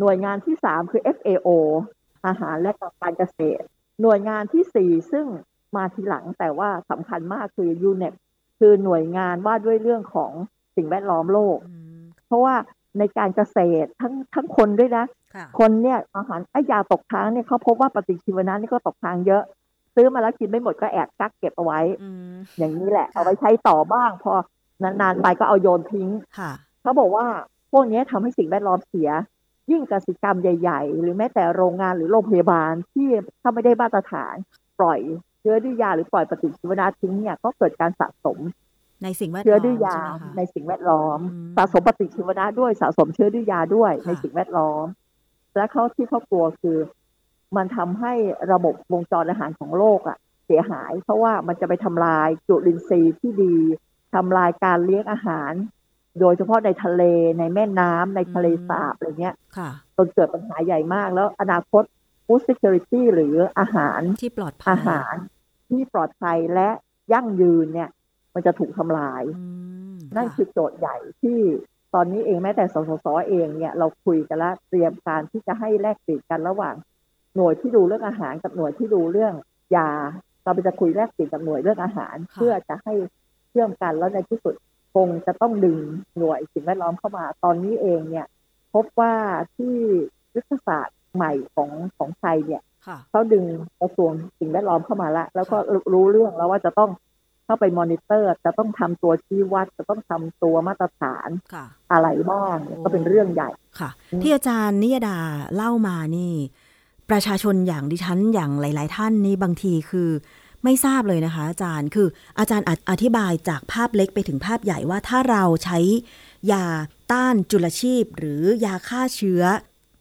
หน่วยงานที่สามคือ FAO อาหารและการเกษตร หน่วยงานที่สี่ซึ่งมาทีหลังแต่ว่าสำคัญมากคือ UNEP คือหน่วยงานว่าด้วยเรื่องของสิ่งแวดล้อมโลกอืมเพราะว่าในการเกษตรทั้งทั้งคนด้วยนะค่ะคนเนี่ยอาหารไอ้ยาตกค้างเนี่ยเขาพบว่าปฏิชีวนะนี่ก็ตกค้างเยอะ ซื้อมาแล้วกินไม่หมดก็แอบกักเก็บเอาไว้อืมอย่างนี้แหละค่ะเอาไว้ใช้ต่อบ้าง พอนานๆไปก็เอาโยนทิ้งค่ะเขาบอกว่าพวกนี้ทำให้สิ่งแวดล้อมเสีย ยิ่งกสิกรรมใหญ่ ๆ หรือแม้แต่โรงงานหรือโรงพยาบาลที่ถ้าไม่ได้มาตรฐานปล่อยเชื้อด้วยยาหรือปล่อยปฏิชีวนะทิ้งเนี่ยก็เกิดการสะสมในสิ่งแวดล้เชื้ออมด้วยยาใช่ไหมคะในสิ่งแวดล้อมอืมสะสมปฏิชีวนะด้วยสะสมเชื้อด้วยยาด้วยค่ะในสิ่งแวดล้อม และเขาที่เขากลัวคือ มันทำให้ระบบวงจรอาหารของโลกอะเสียหาย เพราะว่ามันจะไปทำลายจุลินทรีย์ที่ดีทำลายการเลี้ยงอาหาร โดยเฉพาะในทะเลในแม่น้ำในทะเลสาบอะไรเงี้ยค่ะจนเกิดปัญหาใหญ่มาก แล้วอนาคต food security หรืออาหารที่ปลอดภัยอาหารที่ปลอดภัยและยั่งยืนเนี่ย มันจะถูกทำลายอืมนั่นคือโจทย์ใหญ่ที่ตอนนี้เองแม้แต่สสสเองเนี่ย เราคุยกันแล้วเตรียมการที่จะให้แลกเปลี่ยนกันระหว่าง หน่วยที่ดูเรื่องอาหารกับหน่วยที่ดูเรื่องยาเราไปจะคุยแลกเปลี่ยนกับหน่วยเรื่องอาหาร เพื่อจะให้เชื่อมกันแล้วในที่สุด คงจะต้องดึงหน่วยสิ่งแวดล้อมเข้ามา ตอนนี้เองเนี่ยพบว่าที่ยุทธศาสตร์ใหม่ของของไทยเนี่ยค่ะเขาดึงกระทรวงสิ่งแวดล้อมเข้ามาแล้วแล้วก็รู้เรื่องแล้วว่าจะต้องเข้าไปมอนิเตอร์ จะต้องทำตัวชี้วัด จะต้องทำตัวมาตรฐานค่ะอะไรบ้างเนี่ยก็เป็นเรื่องใหญ่ค่ะอืมที่อาจารย์นิยดาเล่ามานี่ ประชาชนอย่างดิฉันอย่างหลาย ๆ ท่านนี่บางทีคือ ไม่ทราบเลยนะคะ อาจารย์คืออาจารย์อธิบายจากภาพเล็กไปถึงภาพใหญ่ว่าถ้าเราใช้ยาต้านจุลชีพ หรือยาฆ่าเชื้อ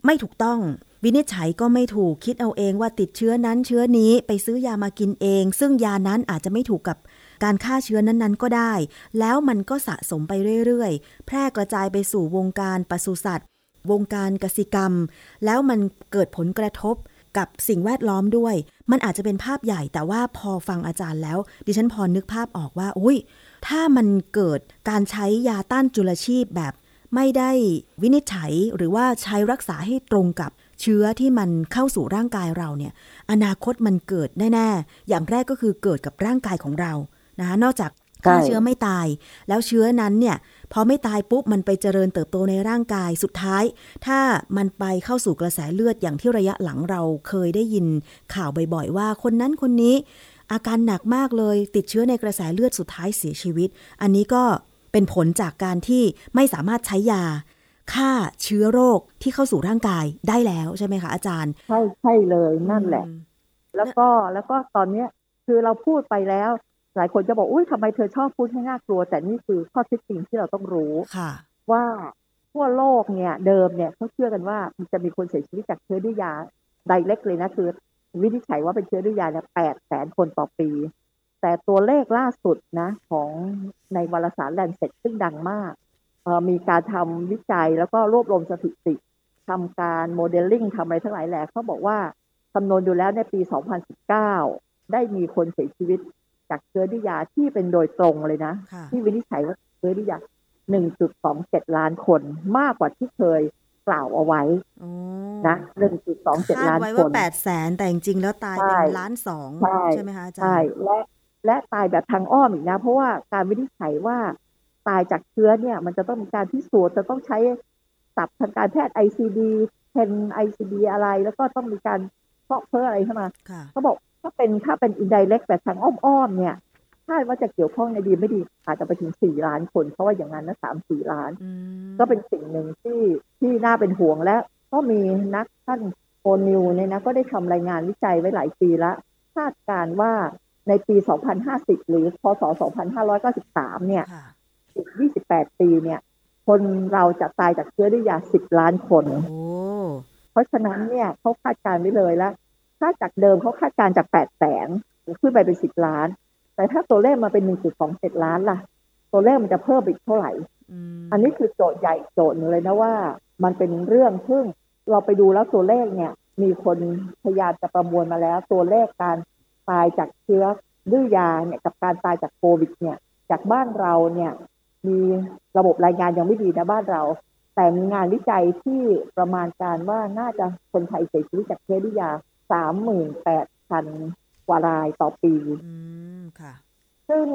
ไม่ถูกต้องวินิจฉัยก็ไม่ถูกคิดเอาเองว่าติดเชื้อนั้นเชื้อนี้ไปซื้อยามากินเอง ซึ่งยานั้นอาจจะไม่ถูกกับการฆ่าเชื้อนั้นๆ ก็ได้ แล้วมันก็สะสมไปเรื่อยๆ แพร่กระจายไปสู่วงการปศุสัตว์ วงการกสิกรรม แล้วมันเกิดผลกระทบ กับสิ่งแวดล้อมด้วย มันอาจจะเป็นภาพใหญ่แต่ว่าพอฟังอาจารย์แล้ว ดิฉันพอนึกภาพออกว่าอุ้ยถ้ามันเกิดการใช้ยาต้านจุลชีพแบบไม่ได้วินิจฉัยหรือว่าใช้รักษาให้ตรงกับเชื้อที่มันเข้าสู่ร่างกายเราเนี่ย อนาคตมันเกิดแน่ๆ อย่างแรกก็คือเกิดกับร่างกายของเรานะคะนอกจากฆ่าเชื้อไม่ตาย แล้วเชื้อนั้นเนี่ย พอไม่ตายปุ๊บมันไปเจริญเติบโตในร่างกายสุดท้าย ถ้ามันไปเข้าสู่กระแสเลือดอย่างที่ระยะหลังเราเคยได้ยินข่าวบ่อยๆ ว่าคนนั้นคนนี้ อาการหนักมากเลย ติดเชื้อในกระแสเลือดสุดท้ายเสียชีวิต อันนี้ก็เป็นผลจากการที่ไม่สามารถใช้ยาฆ่าเชื้อโรคที่เข้าสู่ร่างกายได้แล้วใช่ไหมคะอาจารย์ ใช่ใช่เลยนั่นแหละ แล้วก็แล้วก็ตอนเนี้ยคือเราพูดไปแล้ว หลายคนจะบอกอุ้ยทำไมเธอชอบพูดให้น่ากลัว แต่นี่คือข้อเท็จจริงที่เราต้องรู้ค่ะว่าทั่วโลกเนี่ยเดิมเนี่ยเขาเชื่อกันว่ามันจะมีคนเสียชีวิตจากเชื้อด้วยยาไดเล็กเลยนะคือ วินิจฉัยว่าเป็นเชื้อด้วยยาเนี่ยแปดแสนคนต่อปี แต่ตัวเลขล่าสุดนะของในวารสารแลนเซ็ตซึ่งดังมากเอ่อมีการทำวิจัยแล้วก็รวบรวมสถิติทำการโมเดลลิ่งทำอะไรทั้งหลายแหละเขาบอกว่าคำนวณดูแล้วในปี 2019 ได้มีคนเสียชีวิต จากเชื้อดิยาที่เป็นโดยตรงเลยนะค่ะที่วินิจฉัยว่าเชื้อดิยา1.27ล้านคนมากกว่าที่เคยกล่าวเอาไว้โอ้นะ1.27คาล้าดนไว้คว่านแปดแสนแต่จริงๆแล้วตายเป็นใช่ล้านสองใช่ใช่ไหมคะอาจารย์ใช่และและตายแบบทางอ้อมอีกนะ เพราะว่าการวินิจฉัยว่าตายจากเชื้อเนี่ย มันจะต้องมีการพิสูจน์จะต้องใช้ศัพท์ทางการแพทย์ ICD เป็น ICD อะไร แล้วก็ต้องมีการเพาะเพื่ออะไรเข้ามาค่ะเขาบอก ถ้าเป็นถ้าเป็น indirect แบบทางอ้อมๆเนี่ยคาดว่าจะเกี่ยวข้องในดีไม่ดีอาจจะไปถึงสี่ล้านคน เพราะว่าอย่างนั้นนะสามสี่ล้านอืมก็เป็นสิ่งหนึ่งที่ที่น่าเป็นห่วงและก็มีนักท่านโอนิวเนี่ยนะก็ได้ทำรายงานวิจัยไว้หลายปีแล้วคาดการณ์ว่าในปี 2050 หรือพศ 2593 เนี่ยค่ะอีก28 ปีเนี่ย คนเราจะตายจากเชื้อด้วยยา 10 ล้านคนโอ้เพราะฉะนั้นเนี่ยเขาคาดการณ์ไว้เลยแล้ว ถ้าจากเดิมเขาคาดการณ์จาก8แสนขึ้นไปเป็น10ล้าน แต่ถ้าตัวเลขมาเป็น1.27ล้านล่ะ ตัวเลขมันจะเพิ่มอีกเท่าไหร่อืมอันนี้คือโจทย์ใหญ่โจทย์หนึ่งเลยนะว่า มันเป็นเรื่องซึ่งเราไปดูแล้วตัวเลขเนี่ย มีคนพยายามจะประมวลมาแล้ว ตัวเลขการตายจากเชื้อดื้อยาเนี่ยกับการตายจากโควิดเนี่ย จากบ้านเราเนี่ย มีระบบรายงานยังไม่ดีนะบ้านเรา แต่มีงานวิจัยที่ประมาณการว่าน่าจะคนไทยเสียชีวิตจากเชื้อดื้อยา สามหมื่นแปดพันกว่ารายต่อปีอืมค่ะซึ่ง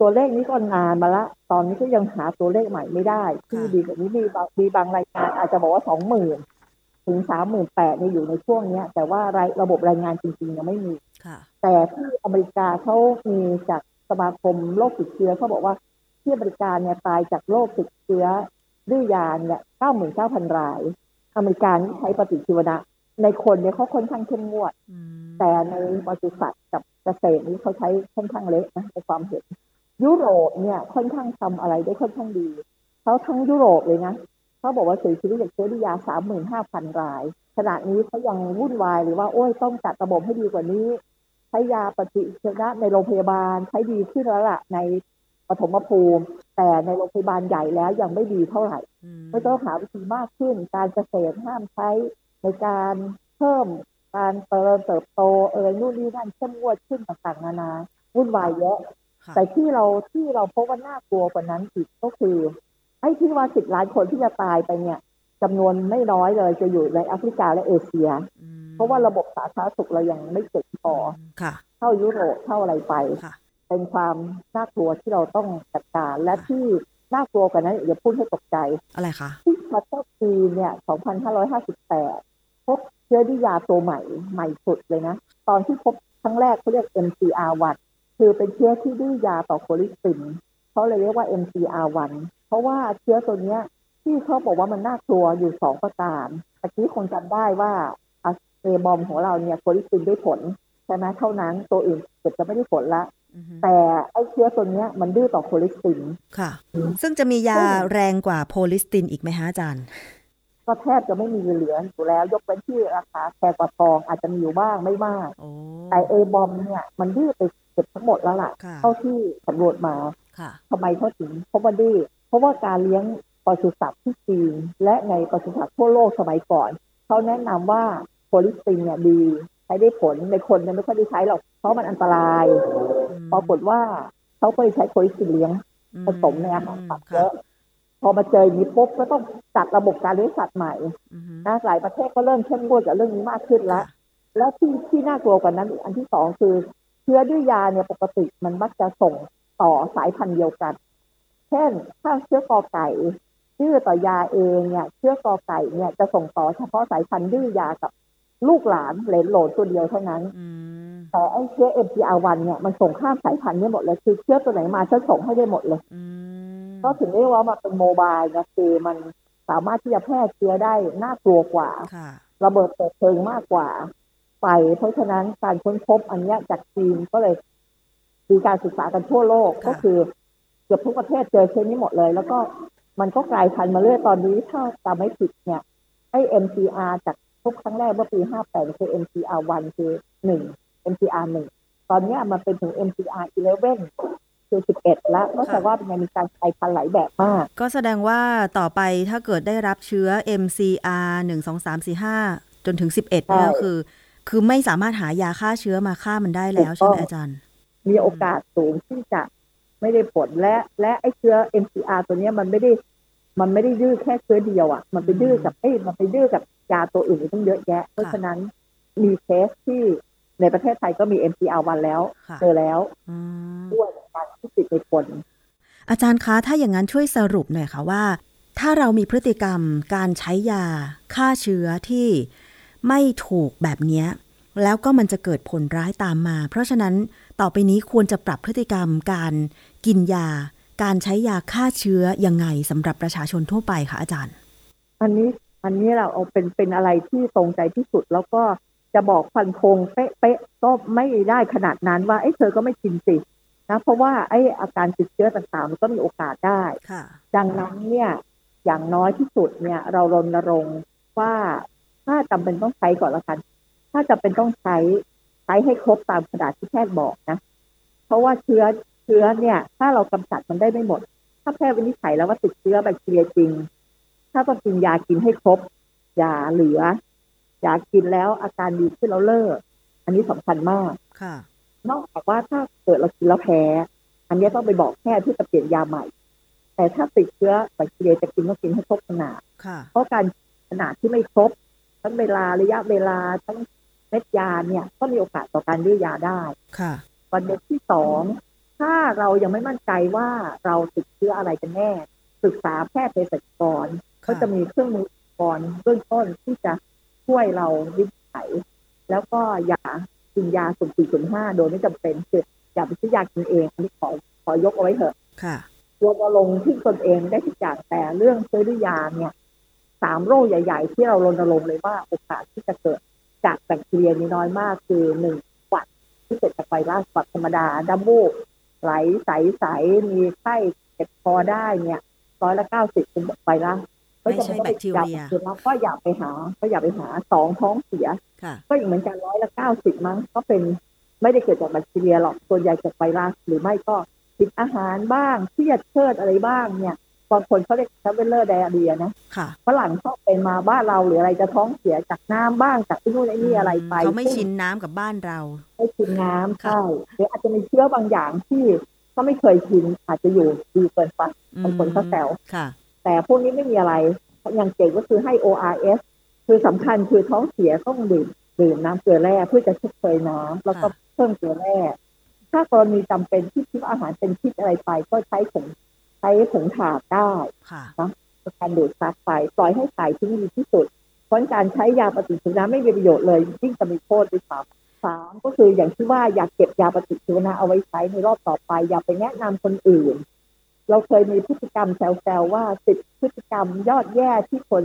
ตัวเลขนี้ก็นานมาละ ตอนนี้ก็ยังหาตัวเลขใหม่ไม่ได้ ที่ดีกว่านี้มีบางมีบางรายงานอาจจะบอกว่าสองหมื่นถึงสามหมื่นแปดนี่อยู่ในช่วงเนี้ย แต่ว่ารายระบบรายงานจริงๆยังไม่มีค่ะแต่ที่อเมริกาเขามีจากสมาคมโรคติดเชื้อเขาบอกว่าที่อเมริกาเนี่ยตายจากโรคติดเชื้อด้วยยาเนี่ยเก้าหมื่นเก้าพันราย อเมริกานี่ใช้ปฏิชีวนะ ในคนเนี่ยเขาค่อนข้างเข้มงวดอืมแต่ในปศุสัตว์กับเกษตรนี่เขาใช้ค่อนข้างเละนะในความเห็น ยุโรปเนี่ยค่อนข้างทำอะไรได้ค่อนข้างดีเขาทั้งยุโรปเลยนะเขาบอกว่าเสียชีวิตจากเชื้อดิยาสามหมื่นห้าพันราย ขณะนี้เขายังวุ่นวายหรือว่าโอ้ยต้องจัดระบบให้ดีกว่านี้ ใช้ยาปฏิชีวนะในโรงพยาบาลใช้ดีขึ้นแล้วล่ะในปฐมภูมิ แต่ในโรงพยาบาลใหญ่แล้วยังไม่ดีเท่าไหร่อืมก็ต้องหาวิธีมากขึ้น การเกษตรห้ามใช้ ในการเพิ่มการเติมเติบโตเอ่ยนู่นนี่นั่นเข้มงวดขึ้นต่างๆนานาวุ่นวายเยอะค่ะแต่ที่เราที่เราพบว่าน่ากลัวกว่านั้นอีกก็คือไอ้ที่ว่าสิบล้านคนที่จะตายไปเนี่ยจำนวนไม่น้อยเลยจะอยู่ในแอฟริกาและเอเชียอืมเพราะว่าระบบสาธารณสุขเรายังไม่เก่งพอค่ะเท่ายุโรปเท่าอะไรไปค่ะเป็นความน่ากลัวที่เราต้องจัดการและค่ะที่น่ากลัวกว่านั้นอย่าพูดให้ตกใจอะไรคะที่ประเทศจีนเนี่ย 2558 พบเชื้อดื้อยาตัวใหม่ใหม่สุดเลยนะ ตอนที่พบครั้งแรกเขาเรียก MCR1 คือเป็นเชื้อที่ดื้อยาต่อโคลิสตินเขาเลยเรียกว่า MCR1 เพราะว่าเชื้อตัวเนี้ยที่เขาบอกว่ามันน่ากลัวอยู่สองประการตะกี้คงจำได้ว่าอะ A. baum ของเราเนี่ยโคลิสตินได้ผลใช่ไหมเท่านั้นตัวอื่นเกือบจะไม่ได้ผลละอือฮึแต่ไอ้เชื้อตัวเนี้ยมันดื้อต่อโคลิสตินค่ะ ซึ่งจะมียาแรงกว่าโคลิสตินอีกไหมฮะอาจารย์ ก็แทบจะไม่มีเหลืออยู่แล้ว ยกเว้นที่ราคาแพงกว่าทองอาจจะมีอยู่บ้างไม่มากโอ้แต่ A. baum เนี่ยมันดื้อไปเกือบทั้งหมดแล้วล่ะค่ะ เท่าที่สำรวจมาค่ะทำไมเขาถึงเพราะว่าดื้อเพราะว่าการเลี้ยงปศุสัตว์ที่จีนและในปศุสัตว์ทั่วโลกสมัยก่อนเขาแนะนำว่าโคลิสตินเนี่ยดีใช้ได้ผลในคนเนี่ยไม่ค่อยได้ใช้หรอกเพราะมันอันตรายปรากฏว่าเขาก็เลยใช้โพลิสตินเลี้ยงผสมในอาหารสัตว์เยอะ พอมาเจออย่างนี้ปุ๊บก็ต้องจัดระบบการเลี้ยงสัตว์ใหม่อืมนะหลายประเทศก็เริ่มเข้มงวดกับเรื่องนี้มากขึ้นแล้ว แล้วที่ที่น่ากลัวกว่านั้นอีกอันที่สองคือ เชื้อดื้อยาเนี่ยปกติมันมักจะส่งต่อสายพันธุ์เดียวกัน เช่น ถ้าเชื้อกอไก่ดื้อต่อยาเองเนี่ยเชื้อกอไก่เนี่ยจะส่งต่อเฉพาะสายพันธุ์ดื้อยากับลูกหลานเหลนโหลนตัวเดียวเท่านั้นอืมแต่ไอ้เชื้อ MPR1 เนี่ยมันส่งข้ามสายพันธุ์เนี่ยหมดเลยคือเชื้อตัวไหนมาฉันส่งให้ได้หมดเลยอืม ก็ถึงเรียกว่ามันเป็นโมบายนะคือมันสามารถที่จะแพร่เชื้อได้น่ากลัวกว่าค่ะระเบิดเปิดเพลิงมากกว่าไฟเพราะฉะนั้นการค้นพบอันเนี้ยจากจีนก็เลยมีการศึกษากันทั่วโลกค่ะก็คือเกือบทุกประเทศเจอเช่นนี้หมดเลย แล้วก็มันก็กลายพันธุ์มาเรื่อยตอนนี้ถ้าจำไม่ผิดเนี่ยไอ้ MCR จากพบครั้งแรกเมื่อปี 58 คือ MCR 1คือ 1 MCR 1ตอนเนี้ยมันเป็นถึง MCR 11 คือ11 แล้วก็แต่ว่ามันมีการกลายพันธุ์หลายแบบมาก ก็แสดงว่าต่อไปถ้าเกิดได้รับเชื้อ MCR 1 2 3 4 5 จนถึง 11เนี่ยใช่คือ คือไม่สามารถหายาฆ่าเชื้อมาฆ่ามันได้แล้วใช่ไหมถูกต้องอาจารย์ มีโอกาสสูงที่จะไม่ได้ผลและ และไอ้เชื้อ MCR ตัวเนี้ยมันไม่ได้มันไม่ได้ดื้อแค่เชื้อเดียวอะ มันไปดื้อกับเอ้ยมันไปดื้อกับยาตัวอื่นอีกตั้งเยอะแยะ เพราะฉะนั้นมีเคสที่ ในประเทศไทยก็มี MCR วันแล้วค่ะเจอแล้วอืมด้วยการที่ติดในคน อาจารย์คะ ถ้าอย่างนั้นช่วยสรุปหน่อยค่ะว่า ถ้าเรามีพฤติกรรมการใช้ยาฆ่าเชื้อที่ไม่ถูกแบบเนี้ยแล้วก็มันจะเกิดผลร้ายตามมา เพราะฉะนั้นต่อไปนี้ควรจะปรับพฤติกรรมการกินยา การใช้ยาฆ่าเชื้อยังไงสำหรับประชาชนทั่วไปคะอาจารย์ อันนี้อันนี้เราเอาเป็นเป็นอะไรที่ตรงใจที่สุดแล้วก็ จะบอกฟันธงเป๊ะๆก็ไม่ได้ขนาดนั้นว่าไอ้ยเธอก็ไม่กินสินะเพราะว่าไอ้อาการติดเชื้อต่างๆมันก็มีโอกาสได้ค่ะดังนั้นเนี่ยอย่างน้อยที่สุดเนี่ย เรารณรงค์ว่าถ้าจำเป็นต้องใช้ก่อนละกัน ถ้าจำเป็นต้องใช้ใช้ให้ครบตามขนาดที่แพทย์บอกนะ เพราะว่าเชื้อเชื้อเนี่ย ถ้าเรากำจัดมันได้ไม่หมด ถ้าแพทย์วินิจฉัยแล้วว่าติดเชื้อแบคทีเรียจริง ถ้าต้องกินยากินให้ครบยาเหลือ ยากินแล้วอาการดีขึ้นแล้วเลิก อันนี้สำคัญมากค่ะ นอกจากว่าถ้าเกิดเรากินแล้วแพ้ อันนี้ต้องไปบอกแพทย์ที่จะเปลี่ยนยาใหม่ แต่ถ้าติดเชื้อแบคทีเรียจะกินต้องกินให้ครบขนาดค่ะเพราะการขนาดที่ไม่ครบทั้งเวลาระยะเวลาทั้งเม็ดยาเนี่ย ก็มีโอกาสต่อการดื้อยาได้ค่ะประเด็นที่สองถ้าเรายังไม่มั่นใจว่าเราติดเชื้ออะไรกันแน่ ศึกษาแพทย์เภสัชกรค่ะก็จะมีเครื่องมืออุปกรณ์เบื้องต้นที่จะ ช่วยเราวินิจฉัย แล้วก็อย่ากินยาสุ่มสี่สุ่มห้าโดยไม่จำเป็นคืออย่าไปซื้อยากินเองอันนี้ขอขอยกเอาไว้เถอะ ค่ะรณรงค์ที่ตนเองได้ทุกอย่างแต่เรื่องซื้อด้วยยาเนี่ยสามโรคใหญ่ ๆ ที่เรารณรงค์เลยว่าโอกาสที่จะเกิดจากแบคทีเรียนี่น้อยมากคือหนึ่งหวัดที่เกิดจากไวรัสหวัดธรรมดาดับมูกไหลใสๆมีไข้เจ็บคอได้เนี่ยร้อยละเก้าสิบเป็นไวรัส ไม่ใช่แบคทีเรียแล้วก็อย่าไปหา ก็อย่าไปหาสองท้องเสียค่ะก็อีกเหมือนกันร้อยละเก้าสิบมั้งก็เป็นไม่ได้เกิดจากแบคทีเรียหรอกส่วนใหญ่จากไวรัสหรือไม่ก็กินอาหารบ้างเครียดเชิดอะไรบ้างเนี่ยบางคนเขาเรียกท r เวลเลอร์ไดอาเรียนะค่ะฝรั่งชอบเป็นมาบ้านเราหรืออะไรจะท้องเสียจากน้ำบ้างจากที่นู่นไอ้นี่อะไรไปเขาไม่ซึ่งชินน้ำกับบ้านเรา ไม่ชินน้ำค่ะใช่หรืออาจจะมีเชื้อบางอย่างที่เขาไม่เคยชินอาจจะอยู่ดีเกินไปบางคนเขาแซวค่ะ แต่พวกนี้ไม่มีอะไรอย่างเก่งก็คือให้ ORS คือสำคัญคือท้องเสียต้องดื่มดื่มน้ำเกลือแร่เพื่อจะชดเชยน้ำแล้วก็ค่ะเพิ่มเกลือแร่ถ้ากรณีจำเป็นที่คิดว่าอาหารเป็นพิษอะไรไป ก็ใช้ผงใช้ผงถาดได้ค่ะการดูดซับไปปล่อยให้ถ่ายทิ้งดีที่สุด เพราะการใช้ยาปฏิชีวนะไม่มีประโยชน์เลยยิ่งจะมีโทษด้วยซ้ำสามก็คืออย่างที่ว่าอยากเก็บยาปฏิชีวนะเอาไว้ใช้ในรอบต่อไป อย่าไปแนะนำคนอื่น เราเคยมีพฤติกรรมแซวๆว่าสิบพฤติกรรมยอดแย่ที่คน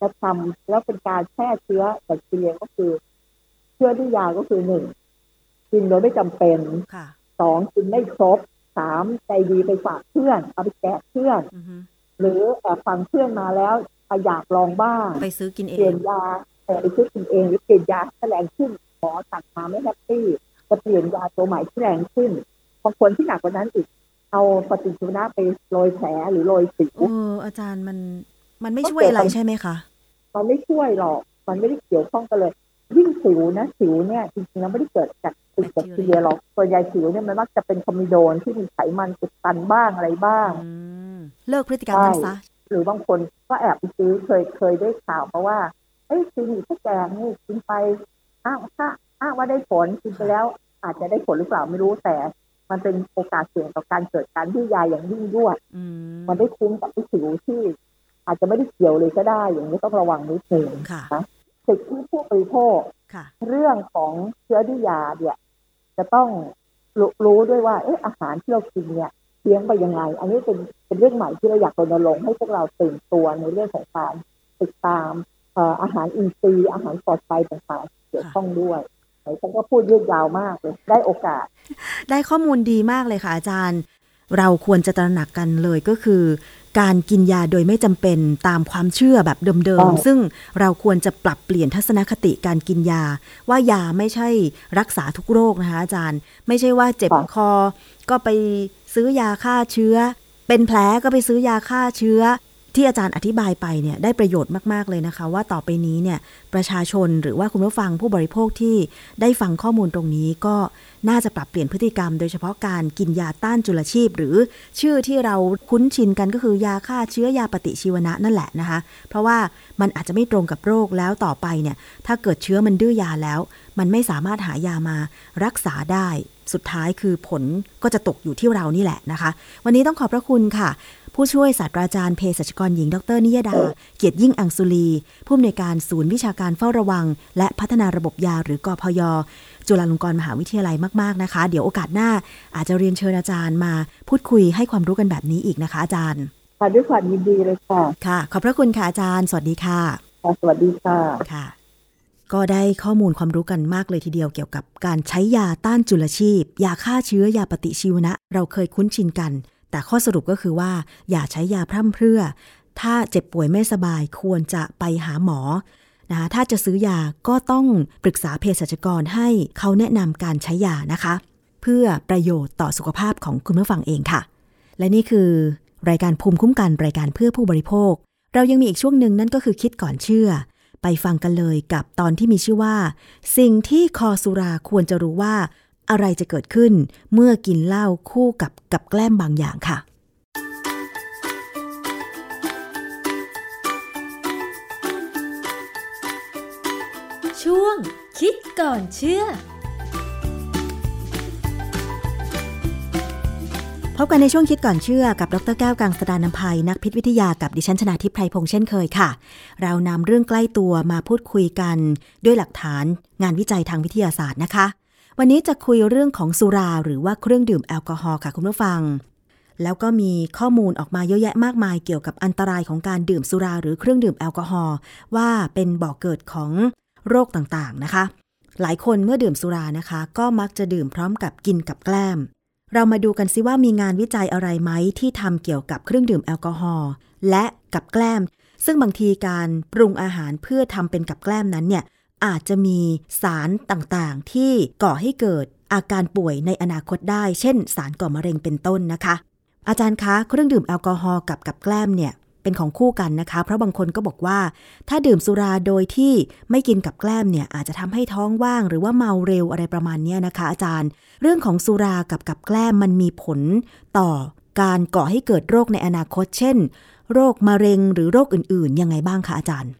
จะทำแล้วเป็นการแพร่เชื้อแบคทีเรียก็คือ เชื้อด้วยยาก็คือหนึ่งกินโดยไม่จำเป็นค่ะสองกินไม่ครบสามใจดีไปฝากเพื่อน เอาไปแจกเพื่อนอือฮึหรือแอบฟังเพื่อนมาแล้วอยากลองบ้างไปซื้อกินเอเปลี่ยงนยาแต่ไปซื้อกินเองหรือเปลี่ยนยาที่แรงขึ้นหมอสั่งมาไม่แฮปปี้จะเปลี่ยนยาตัวใหม่ที่แรงขึ้นบางคนที่หนักกว่านั้นอีก เอาปฏิชีวนะไปโรยแผลหรือโรยสิวเอออาจารย์มันมันไม่ช่วยอะไรใช่ไหมคะมันไม่ช่วยหรอก มันไม่ได้เกี่ยวข้องกันเลย ยิ่งสิวนะสิวเนี่ยจริงๆแล้วไม่ได้เกิดจากติดแบคทีเรียหรอกส่วนใหญ่สิวเนี่ยมันมักจะเป็นคอมมิโดนที่มีไขมันอุดตันบ้างอะไรบ้างอืมเลิกพฤติกรรมนั้นซะหรือบางคนก็แอบไปซื้อเคยเคยได้ข่าวมาว่าเอ้ยคลินิกที่แกงนี่กินไปอ้างถ้าอ้างว่าได้ผลกินไปแล้วอาจจะได้ผลหรือเปล่าไม่รู้แต่ มันเป็นโอกาสเสี่ยงต่อการเกิดการดื้อยาอย่างยิ่งยวดอืมมันได้คุ้มกับที่สิวที่ อาจจะไม่ได้เกี่ยวเลยก็ได้ อย่างนี้ต้องระวังนิดนึงค่ะสิทธิผู้บริโภคค่ะเรื่องของเชื้อดื้อยาเนี่ย จะต้องรู้รู้ด้วยว่าเอ๊ะอาหารที่เรากินเนี่ยเลี้ยงไปยังไง อันนี้เป็นเป็นเรื่องใหม่ที่เราอยากรณรงค์ให้พวกเราตื่นตัวในเรื่องของการติดตามเอ่ออาหารอินทรีย์อาหารปลอดภัยต่างๆเกี่ยวข้องด้วยไหน ฉันก็พูดยืดยาวมากเลยได้โอกาส ได้ข้อมูลดีมากเลยค่ะอาจารย์ เราควรจะตระหนักกันเลยก็คือ การกินยาโดยไม่จำเป็นตามความเชื่อแบบเดิมอ๋อๆซึ่งเราควรจะปรับเปลี่ยนทัศนคติการกินยา ว่ายาไม่ใช่รักษาทุกโรคนะคะอาจารย์ ไม่ใช่ว่าเจ็บคอ ก็ไปซื้อยาฆ่าเชื้อ เป็นแผลก็ไปซื้อยาฆ่าเชื้อ ที่อาจารย์อธิบายไปเนี่ยได้ประโยชน์มาก ๆ เลยนะคะ ว่าต่อไปนี้เนี่ยประชาชนหรือว่าคุณผู้ฟังผู้บริโภคที่ได้ฟังข้อมูลตรงนี้ก็น่าจะปรับเปลี่ยนพฤติกรรม โดยเฉพาะการกินยาต้านจุลชีพ หรือชื่อที่เราคุ้นชินกันก็คือยาฆ่าเชื้อยาปฏิชีวนะนั่นแหละนะคะ เพราะว่ามันอาจจะไม่ตรงกับโรคแล้วต่อไปเนี่ยถ้าเกิดเชื้อมันดื้อยาแล้ว มันไม่สามารถหายามารักษาได้สุดท้ายคือผลก็จะตกอยู่ที่เรานี่แหละนะคะ วันนี้ต้องขอบพระคุณค่ะ ผู้ช่วยศาสตราจารย์เภสัชกรหญิง ดร นิยดา เกียรติยิ่งอังสุลี ผู้อำนวยการศูนย์วิชาการเฝ้าระวัง และพัฒนาระบบยาหรือกอพย จุฬาลงกรณ์มหาวิทยาลัยมาก ๆ นะคะ เดี๋ยวโอกาสหน้า อาจจะเรียนเชิญอาจารย์มาพูดคุยให้ความรู้กันแบบนี้อีกนะคะอาจารย์ค่ะด้วยความยินดีเลยค่ะ ค่ะ ขอบพระคุณค่ะอาจารย์ สวัสดีค่ะค่ะสวัสดีค่ะ ค่ะ ก็ได้ข้อมูลความรู้กันมากเลยทีเดียวเกี่ยวกับการใช้ยาต้านจุลชีพ ยาฆ่าเชื้อยาปฏิชีวนะ เราเคยคุ้นชินกัน แต่ข้อสรุปก็คือว่า อย่าใช้ยาพร่ำเพรื่อ ถ้าเจ็บป่วยไม่สบายควรจะไปหาหมอนะคะถ้าจะซื้อยาก็ต้องปรึกษาเภสัชกรให้เขาแนะนำการใช้ยานะคะ เพื่อประโยชน์ต่อสุขภาพของคุณผู้ฟังเองค่ะ และนี่คือ รายการภูมิคุ้มกันรายการเพื่อผู้บริโภค เรายังมีอีกช่วงหนึ่งนั่นก็คือคิดก่อนเชื่อ ไปฟังกันเลยกับตอนที่มีชื่อว่า สิ่งที่คอสุราควรจะรู้ว่า อะไรจะเกิดขึ้นเมื่อกินเหล้าคู่กับกับแกล้มบางอย่างค่ะ ช่วงคิดก่อนเชื่อพบกันในช่วงคิดก่อนเชื่อกับดรแก้วกังสดานนภัยนักพิษวิทยากับดิฉันชนาทิพไพรพงษ์เช่นเคยค่ะ เรานำเรื่องใกล้ตัวมาพูดคุยกัน ด้วยหลักฐานงานวิจัยทางวิทยาศาสตร์นะคะ วันนี้จะคุยเรื่องของสุราหรือว่าเครื่องดื่มแอลกอฮอล์ค่ะคุณผู้ฟัง แล้วก็มีข้อมูลออกมาเยอะแยะมากมายเกี่ยวกับอันตรายของการดื่มสุราหรือเครื่องดื่มแอลกอฮอล์ว่าเป็นบ่อกเกิดของโรคต่างๆนะคะ หลายคนเมื่อดื่มสุรานะคะ ก็มักจะดื่มพร้อมกับกินกับแกล้ม เรามาดูกันซิว่ามีงานวิจัยอะไรไหมที่ทำเกี่ยวกับเครื่องดื่มแอลกอฮอล์และกับแกล้ม ซึ่งบางทีการปรุงอาหารเพื่อทำเป็นกับแกล้มนั้นเนี่ย อาจจะมีสารต่างๆ ที่ก่อให้เกิดอาการป่วยในอนาคตได้ เช่น สารก่อมะเร็งเป็นต้นนะคะ อาจารย์คะ เครื่องดื่มแอลกอฮอล์กับกับแกล้มเนี่ยเป็นของคู่กันนะคะ เพราะบางคนก็บอกว่า ถ้าดื่มสุราโดยที่ไม่กินกับแกล้มเนี่ยอาจจะทำให้ท้องว่าง หรือว่าเมาเร็วอะไรประมาณนี้นะคะ อาจารย์ เรื่องของสุรากับกับแกล้มมันมีผลต่อการก่อให้เกิดโรคในอนาคต เช่น โรคมะเร็งหรือโรคอื่นๆ ยังไงบ้างคะอาจารย์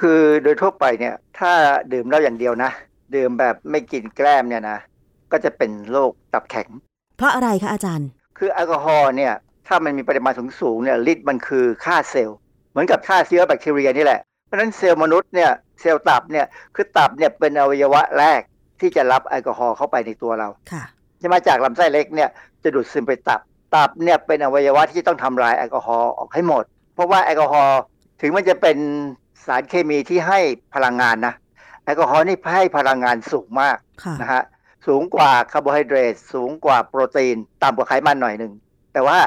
คือโดยทั่วไปเนี่ย ถ้าดื่มเหล้าอย่างเดียวนะ ดื่มแบบไม่กินแกล้มเนี่ยนะ ก็จะเป็นโรคตับแข็ง เพราะอะไรคะอาจารย์ คือแอลกอฮอล์เนี่ย ถ้ามันมีปริมาณสูงสูงๆเนี่ยฤทธิ์มันคือฆ่าเซลล์ เหมือนกับฆ่าเชื้อแบคทีเรียนี่แหละ เพราะฉะนั้นเซลล์มนุษย์เนี่ย เซลล์ตับเนี่ย คือตับเนี่ยเป็นอวัยวะแรกที่จะรับแอลกอฮอล์เข้าไปในตัวเราค่ะจะมาจากลำไส้เล็กเนี่ยจะดูดซึมไปตับ ตับเนี่ยเป็นอวัยวะที่ต้องทำลายแอลกอฮอล์ออกให้หมด เพราะว่าแอลกอฮอล์ถึงมันจะเป็น สารเคมีที่ให้พลังงานนะแอลกอฮอล์นี่ให้พลังงานสูงมากค่ะนะฮะสูงกว่าคาร์โบไฮเดรตสูงกว่าโปรตีนต่ำกว่าไขมันหน่อยหนึ่งแต่ว่า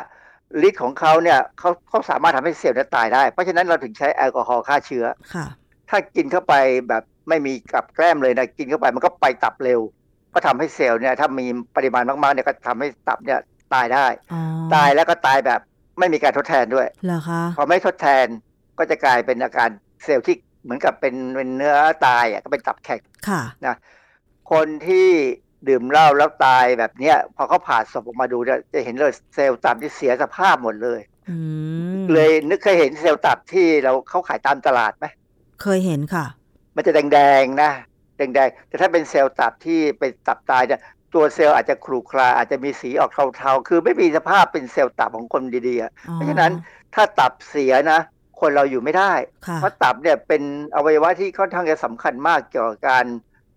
ฤทธิ์ของเขาเนี่ยเขาเขาสามารถทำให้เซลล์นั้นตายได้ เพราะฉะนั้นเราถึงใช้แอลกอฮอล์ฆ่าเชื้อค่ะถ้ากินเข้าไปแบบไม่มีกับแกล้มเลยนะกินเข้าไปมันก็ไปตับเร็ว ก็ทำให้เซลล์เนี่ยถ้ามีปริมาณมากๆเนี่ยก็ทำให้ตับเนี่ยตายได้อ๋อตายแล้วก็ตายแบบไม่มีการทดแทนด้วยเหรอคะพอไม่ทดแทนก็จะกลายเป็นอาการ เซลล์ที่เหมือนกับเป็นเป็นเนื้อตายอะก็เป็นตับแข็งค่ะคนที่ดื่มเหล้าแล้วตายแบบเนี้ยพอเขาผ่าศพออกมาดูเนี่ยจะเห็นเลยเซลล์ตับที่เสียสภาพหมดเลยอืมเลยนึกเคยเห็นเซลล์ตับที่เราเขาขายตามตลาดไหมเคยเห็นค่ะ มันจะแดงๆนะแดงๆแต่ถ้าเป็นเซลล์ตับที่เป็นตับตายเนี่ยตัวเซลล์อาจจะครูคลาอาจจะมีสีออกเทาๆ คือไม่มีสภาพเป็นเซลล์ตับของคนดีๆอะอ๋อเพราะฉะนั้นถ้าตับเสียนะ คนเราอยู่ไม่ได้ค่ะเพราะตับเนี่ยเป็นอวัยวะที่ค่อนข้างจะสำคัญมากเกี่ยวกับการ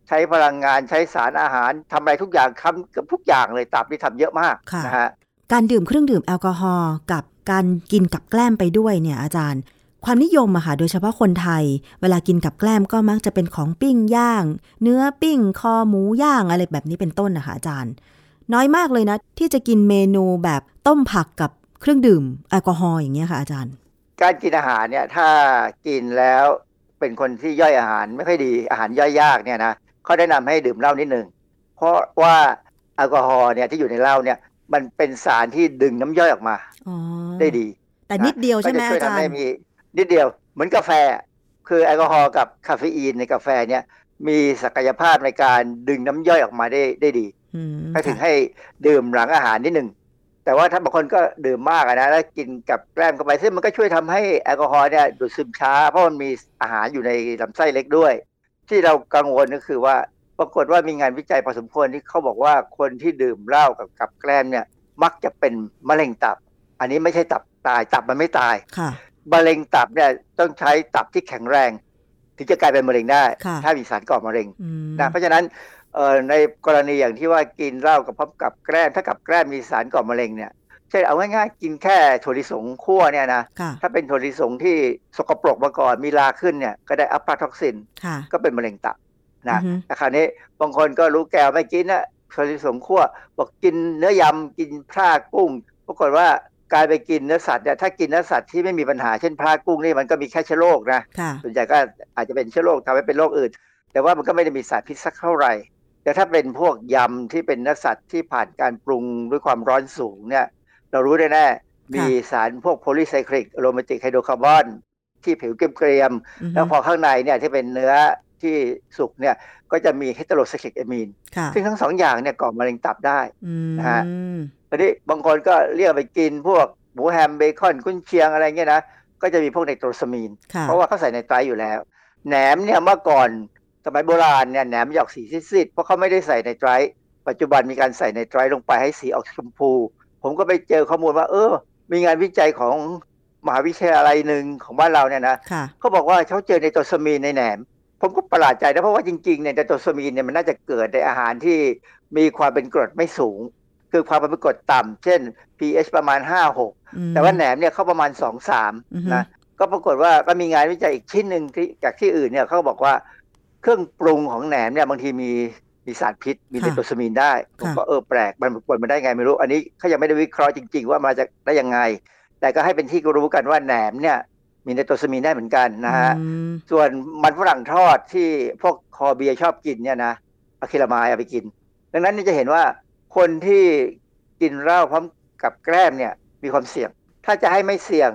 ใช้พลังงานใช้สารอาหารทำอะไรทุกอย่างทำเกับทุกอย่างเลยตับนี่ทำเยอะมากค่ะนะฮะการดื่มเครื่องดื่มแอลกอฮอล์กับการกินกับแกล้มไปด้วยเนี่ยอาจารย์ ความนิยมอะค่ะโดยเฉพาะคนไทย เวลากินกับแกล้มก็มักจะเป็นของปิ้งย่าง เนื้อปิ้ง คอหมูย่างอะไรแบบนี้เป็นต้นนะคะอาจารย์ น้อยมากเลยนะ ที่จะกินเมนูแบบต้มผักกับเครื่องดื่มแอลกอฮอล์อย่างเงี้ยค่ะอาจารย์ การกินอาหารเนี่ยถ้ากินแล้วเป็นคนที่ย่อยอาหารไม่ค่อยดีอาหารย่อยยากเนี่ยนะเขาแนะนำให้ดื่มเหล้านิดหนึ่งเพราะว่าแอลกอฮอล์เนี่ยที่อยู่ในเหล้าเนี่ยมันเป็นสารที่ดึงน้ำย่อยออกมาอ๋อได้ดี แต่นิดเดียวใช่ไหมก็จะช่วยอาจารทำให้ย์มีนิดเดียวเหมือนกาแฟ คือแอลกอฮอล์กับคาเฟอีนในกาแฟเนี่ยมีศักยภาพในการดึงน้ำย่อยออกมาได้ได้ดีอืมก็ถึงค่ะให้ดื่มหลังอาหารนิดหนึ่ง แต่ว่าถ้าบางคนก็ดื่มมากอะนะแล้วกินกับแกล้มเข้าไปซึ่งมันก็ช่วยทำให้แอลกอฮอล์เนี่ยดูดซึมช้า เพราะมันมีอาหารอยู่ในลำไส้เล็กด้วย ที่เรากังวลก็คือว่าปรากฏว่ามีงานวิจัยพอสมควรที่เขาบอกว่าคนที่ดื่มเหล้ากับกับแกล้มเนี่ยมักจะเป็นมะเร็งตับ อันนี้ไม่ใช่ตับตายตับมันไม่ตายค่ะมะเร็งตับเนี่ยต้องใช้ตับที่แข็งแรง ถึงจะกลายเป็นมะเร็งได้ค่ะถ้ามีสารก่อมะเร็งอืมนะเพราะฉะนั้นเอ่อ ในกรณีอย่างที่ว่ากินเหล้ากับพร้อมกับแกล้มถ้ากับแกล้มมีสารก่อมะเร็งเนี่ยเช่นเอาง่ายๆกินแค่ถั่วลิสงคั่วเนี่ยนะค่ะถ้าเป็นถั่วลิสงที่สกปรกมาก่อนมีราขึ้นเนี่ยก็ได้อะฟลาท็อกซินค่ะก็เป็นมะเร็งตับนะอือฮึแต่คราวนี้บางคนก็รู้แกวไม่กินนะถั่วลิสงคั่วบอกกินเนื้อยำกินพร่ากุ้งปรากฏว่ากลายไปกินเนื้อสัตว์เนี่ยถ้ากินเนื้อสัตว์ที่ไม่มีปัญหาเช่นพร่ากุ้งนี่มันก็มีแค่เชื้อโรคนะค่ะส่วนใหญ่ก็อาจจะเป็นเชื้อโรคทำให้เป็นโรคอื่น แต่ว่ามันก็ไม่ได้มีสารพิษสักเท่าไหร่ แต่ถ้าเป็นพวกยำที่เป็นเนื้อสัตว์ที่ผ่านการปรุงด้วยความร้อนสูงเนี่ย เรารู้แน่ๆมีสารพวก polycyclic aromatic hydrocarbon ที่ผิวเกรียมๆอือฮึแล้วพอข้างในเนี่ยที่เป็นเนื้อที่สุกเนี่ยก็จะมี heterocyclic amine ค่ะซึ่งทั้งสองอย่างเนี่ยก่อมะเร็งตับได้อืมนะฮะทีนี้บางคนก็เลี่ยงไปกินพวกหมูแฮมเบคอนกุนเชียงอะไรเงี้ยนะก็จะมีพวกไนโตรซามีนค่ะเพราะว่าเขาใส่ไนไตรต์อยู่แล้วแหนมเนี่ยเมื่อก่อน สมัยโบราณเนี่ยแหนมจะออกสีซีดๆเพราะเขาไม่ได้ใส่ไนไตรต์ปัจจุบันมีการใส่ในไตรลงไปให้สีออกชมพู ผมก็ไปเจอข้อมูลว่า เออ มีงานวิจัยของมหาวิทยาลัยหนึ่งของบ้านเราเนี่ยนะค่ะเขาบอกว่าเขาเจอในโตรซามีนในแหนม ผมก็ประหลาดใจนะเพราะว่าจริงๆเนี่ยในโตรซามีนเนี่ยมันน่าจะเกิดในอาหารที่มีความเป็นกรดไม่สูง คือความเป็นกรดต่ำเช่น pH ประมาณ 5-6อืมแต่ว่าแหนมเนี่ยเขาประมาณ 2-3อือฮึนะก็ปรากฏว่าก็มีงานวิจัยอีกชิ้นหนึ่งที่จากที่อื่นเนี่ยเขาก็บอกว่า เครื่องปรุงของแหนมเนี่ยบางทีมีมีสารพิษมีไนโตรซามีนได้ผมก็เออแปลกมันปนมาได้ไงไม่รู้ อันนี้เขายังไม่ได้วิเคราะห์จริง ๆ ว่ามาจากได้ยังไง แต่ก็ให้เป็นที่รู้กันว่าแหนมเนี่ยมีไนโตรซามีนได้เหมือนกันนะฮะอืมส่วนมันฝรั่งทอดที่พวกคอเบียร์ชอบกินเนี่ยนะอะคริลามายเอาไปกิน ดังนั้นนี่จะเห็นว่าคนที่กินเหล้าพร้อมกับแกล้มเนี่ยมีความเสี่ยง ถ้าจะให้ไม่เสี่ยง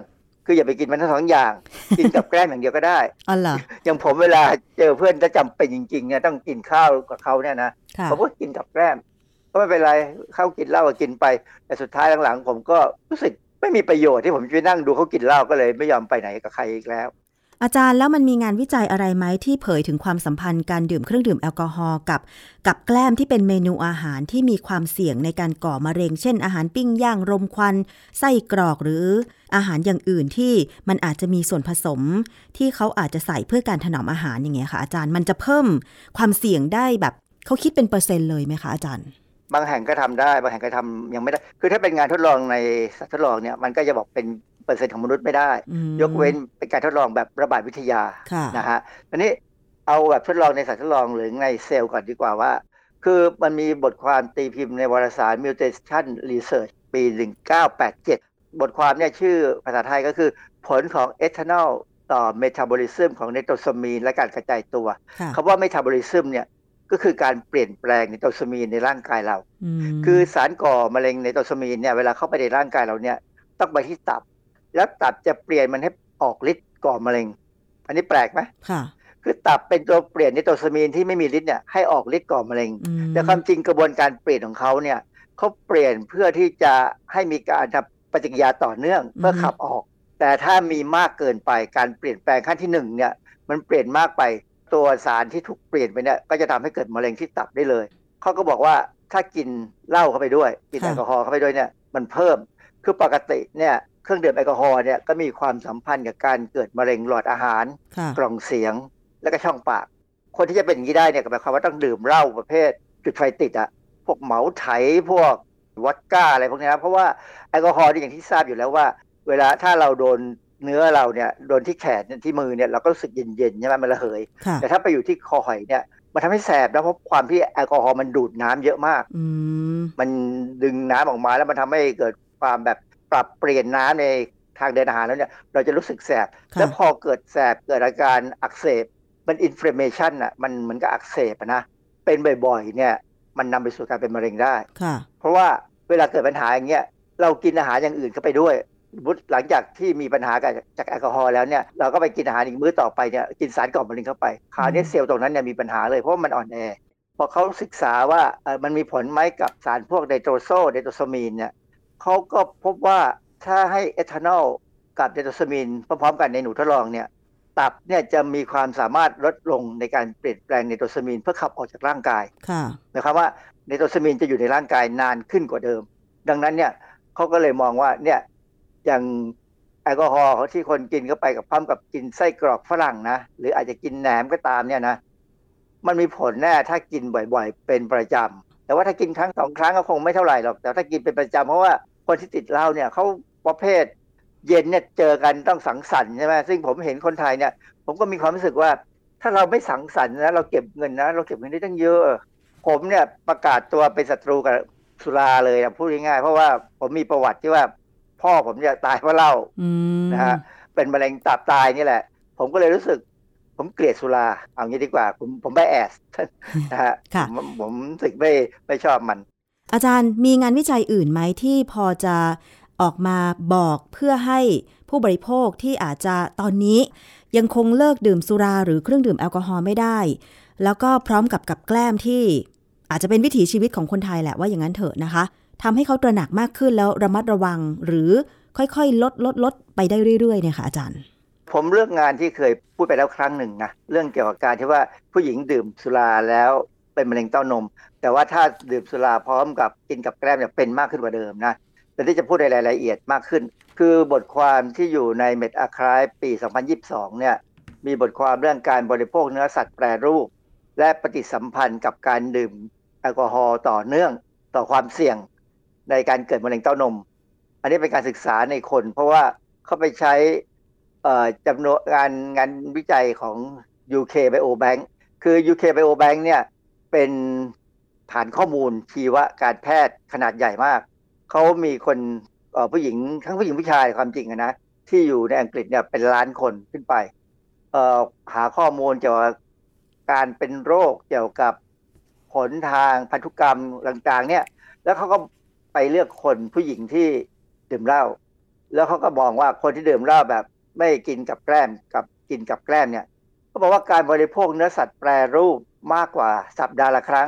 คืออย่าไปกินมันทั้งสองอย่าง กินกับแกล้มอย่างเดียวก็ได้อ๋อเหรออย่างผมเวลาเจอเพื่อนถ้าจำเป็นจริงๆเนี่ยต้องกินข้าวกับเขาเนี่ยนะค่ะผมก็กินกับแกล้มก็ไม่เป็นไรข้าวกินเหล้าก็กินไป แต่สุดท้ายหลังๆ ผมก็รู้สึกไม่มีประโยชน์ที่ผมจะไปนั่งดูเขากินเหล้าก็เลยไม่ยอมไปไหนกับใครอีกแล้ว อาจารย์แล้วมันมีงานวิจัยอะไรไหมที่เผยถึงความสัมพันธ์การดื่มเครื่องดื่มแอลกอฮอล์กับ กับแกล้มที่เป็นเมนูอาหารที่มีความเสี่ยงในการก่อมะเร็ง เช่น อาหารปิ้งย่างรมควัน ไส้กรอกหรืออาหารอย่างอื่นที่มันอาจจะมีส่วนผสม ที่เขาอาจจะใส่เพื่อการถนอมอาหารอย่างเงี้ยค่ะอาจารย์มันจะเพิ่มความเสี่ยงได้แบบเขาคิดเป็นเปอร์เซ็นต์เลยไหมคะอาจารย์บางแห่งก็ทำได้ บางแห่งก็ทำยังไม่ได้ คือถ้าเป็นงานทดลองในสัตว์ทดลองเนี่ยมันก็จะบอกเป็น เปอร์เซ็นต์ของมนุษย์ไม่ได้อืมยกเว้นเป็นการทดลองแบบระบาดวิทยาค่ะนะฮะทีนี้เอาแบบทดลองในสัตว์ทดลองหรือในเซลล์ก่อนดีกว่าว่า คือมันมีบทความตีพิมพ์ในวารสาร Mutation Research ปี 1987 บทความเนี่ยชื่อภาษาไทยก็คือ ผลของเอทานอลต่อเมตาบอลิซึมของไนโตรซามีนและการกระจายตัวค่ะคำว่าเมตาบอลิซึมเนี่ยก็คือการเปลี่ยนแปลงไนโตรซามีนในร่างกายเรามคือสารก่อมะเร็งไนโตรซามีนเนี่ยเวลาเข้าไปในร่างกายเราเนี่ยต้องไปที่ตับ แล้วตับจะเปลี่ยนมันให้ออกฤทธิ์ก่อมะเร็ง อันนี้แปลกไหมค่ะ คือตับเป็นตัวเปลี่ยนไนโตรซามีนที่ไม่มีฤทธิ์เนี่ยให้ออกฤทธิ์ก่อมะเร็งอืมแต่ความจริงกระบวนการเปลี่ยนของเขาเนี่ยเขาเปลี่ยนเพื่อที่จะให้มีการทำปฏิกิริยาต่อเนื่องเพื่อขับออก แต่ถ้ามีมากเกินไปการเปลี่ยนแปลงขั้นที่หนึ่งเนี่ย มันเปลี่ยนมากไปตัวสารที่ถูกเปลี่ยนไปเนี่ยก็จะทำให้เกิดมะเร็งที่ตับได้เลยเขาก็บอกว่าถ้ากินเหล้าเข้าไปด้วย กินแอลกอฮอล์เข้าไปด้วยเนี่ยมันเพิ่มคือปกติเนี่ย เครื่องดื่มแอลกอฮอล์เนี่ยก็มีความสัมพันธ์กับการเกิดมะเร็งหลอดอาหารค่ะกล่องเสียง และก็ช่องปาก คนที่จะเป็นอย่างนี้ได้เนี่ยก็หมายความว่าต้องดื่มเหล้าประเภทจุดไฟติดอะพวกเหมาไถพวกวอดก้าอะไรพวกนี้นะเพราะว่าแอลกอฮอล์นี่อย่างที่ทราบอยู่แล้วว่า เวลาถ้าเราโดนเนื้อเราเนี่ยโดนที่แขนเนี่ยที่มือเนี่ยเราก็รู้สึกเย็นๆใช่ไหมมันระเหยค่ะแต่ถ้าไปอยู่ที่คอหอยเนี่ยมันทำให้แสบนะเพราะความที่แอลกอฮอล์มันดูดน้ำเยอะมากอืมมันดึงน้ำออกมาแล้วมันทำให้เกิดความแบบ ปรับเปลี่ยนน้ำในทางเดินอาหารแล้วเนี่ยเราจะรู้สึกแสบค่ะแล้วพอเกิดแสบเกิดอาการอักเสบ มันอินฟล m a ชันอะมันเหมือนกับอักเสบอะนะเป็นบ่อยๆเนี่ยมันนำไปสู่การเป็นมะเร็งได้ค่ะเพราะว่าเวลาเกิดปัญหาอย่างเงี้ยเรากินอาหารอย่างอื่นเข้าไปด้วยสมมุติหลังจากที่มีปัญหากับจากแอลกอฮอล์แล้วเนี่ยเราก็ไปกินอาหารอีกมื้อต่อไปเนี่ยกินสารก่อมะเร็งเข้าไปคราวนี้อืมเซลล์ตรงนั้นเนี่ยมีปัญหาเลยเพราะว่ามันอ่อนแอพอเขาศึกษาว่าเอ่อมันมีผลไหมกับสารพวกไนโตรโซไนโตรซามีนเนี่ย เขาก็พบว่าถ้าให้เอทานอลกับไนโตรซามีนพร้อมๆกันในหนูทดลองเนี่ยตับเนี่ยจะมีความสามารถลดลงในการเปลี่ยนแปลงไนโตรซามีนเพื่อขับออกจากร่างกายค่ะหมายความว่าไนโตรซามีนจะอยู่ในร่างกายนานขึ้นกว่าเดิม ดังนั้นเนี่ยเขาก็เลยมองว่าเนี่ยอย่างแอลกอฮอล์ที่คนกินเข้าไปกับพร้อมกับกินไส้กรอกฝรั่งนะ หรืออาจจะกินแหนมก็ตามเนี่ยนะ มันมีผลแน่ถ้ากินบ่อยๆ เป็นประจำ แต่ว่าถ้ากินครั้งสองครั้งก็คงไม่เท่าไหร่หรอกแต่ถ้ากินเป็นประจำเพราะว่าคนที่ติดเหล้าเนี่ยเขาประเภทเย็นเนี่ยเจอกันต้องสังสรรค์ใช่ไหมซึ่งผมเห็นคนไทยเนี่ย ผมก็มีความรู้สึกว่า ถ้าเราไม่สังสรรค์นะเราเก็บเงินนะเราเก็บเงินได้ตั้งเยอะ ผมเนี่ยประกาศตัวเป็นศัตรูกับสุราเลยนะพูดง่ายๆเพราะว่าผมมีประวัติที่ว่า พ่อผมเนี่ยตายเพราะเหล้าอืมนะฮะเป็นมะเร็งตับตายนี่แหละ ผมก็เลยรู้สึก ผมเกลียดสุรา เอางี้ดีกว่า ผมผมไม่แอสนะฮะค่ะผมผมรู้สึกไม่ไม่ชอบมัน อาจารย์มีงานวิจัยอื่นไหมที่พอจะออกมาบอกเพื่อให้ผู้บริโภคที่อาจจะตอนนี้ ยังคงเลิกดื่มสุราหรือเครื่องดื่มแอลกอฮอล์ไม่ได้ แล้วก็พร้อมกับกับแกล้มที่อาจจะเป็นวิถีชีวิตของคนไทยแหละว่าอย่างนั้นเถอะนะคะทำให้เขาตระหนักมากขึ้นแล้วระมัดระวังหรือค่อยๆ ลดลดลดไปได้เรื่อยๆเนี่ยค่ะอาจารย์ ผมเลือกงานที่เคยพูดไปแล้วครั้งหนึ่งนะเรื่องเกี่ยวกับการที่ว่าผู้หญิงดื่มสุราแล้วเป็นมะเร็งเต้านม แต่ว่าถ้าดื่มสุราพร้อมกับกินกับแกล้มเนี่ยเป็นมากขึ้นกว่าเดิมนะแต่ที่จะพูดในรายละเอียดมากขึ้น คือบทความที่อยู่ในเมดอาคายปี 2022 เนี่ยมีบทความเรื่องการบริโภคเนื้อสัตว์แปรรูป และปฏิสัมพันธ์กับการดื่มแอลกอฮอล์ต่อเนื่องต่อความเสี่ยงในการเกิดมะเร็งเต้านม อันนี้เป็นการศึกษาในคน เพราะว่าเขาไปใช้ จำนวนงานงานวิจัยของ UK Biobank คือ UK Biobank เนี่ยเป็นฐานข้อมูลชีวการแพทย์ขนาดใหญ่มาก เขามีคนผู้หญิงทั้งผู้หญิงผู้ชายความจริงนะที่อยู่ในอังกฤษเนี่ยเป็นล้านคนขึ้นไปหาข้อมูลเกี่ยวกับการเป็นโรคเกี่ยวกับผลทางพันธุกรรมต่างๆ เนี่ย แล้วเขาก็ไปเลือกคนผู้หญิงที่ดื่มเหล้าแล้วเขาก็มองว่าคนที่ดื่มเหล้าแบบ ไม่กินกับแกล้มกับกินกับแกล้มเนี่ยเขาบอกว่าการบริโภคเนื้อสัตว์แปรรูปมากกว่าสัปดาห์ละครั้ง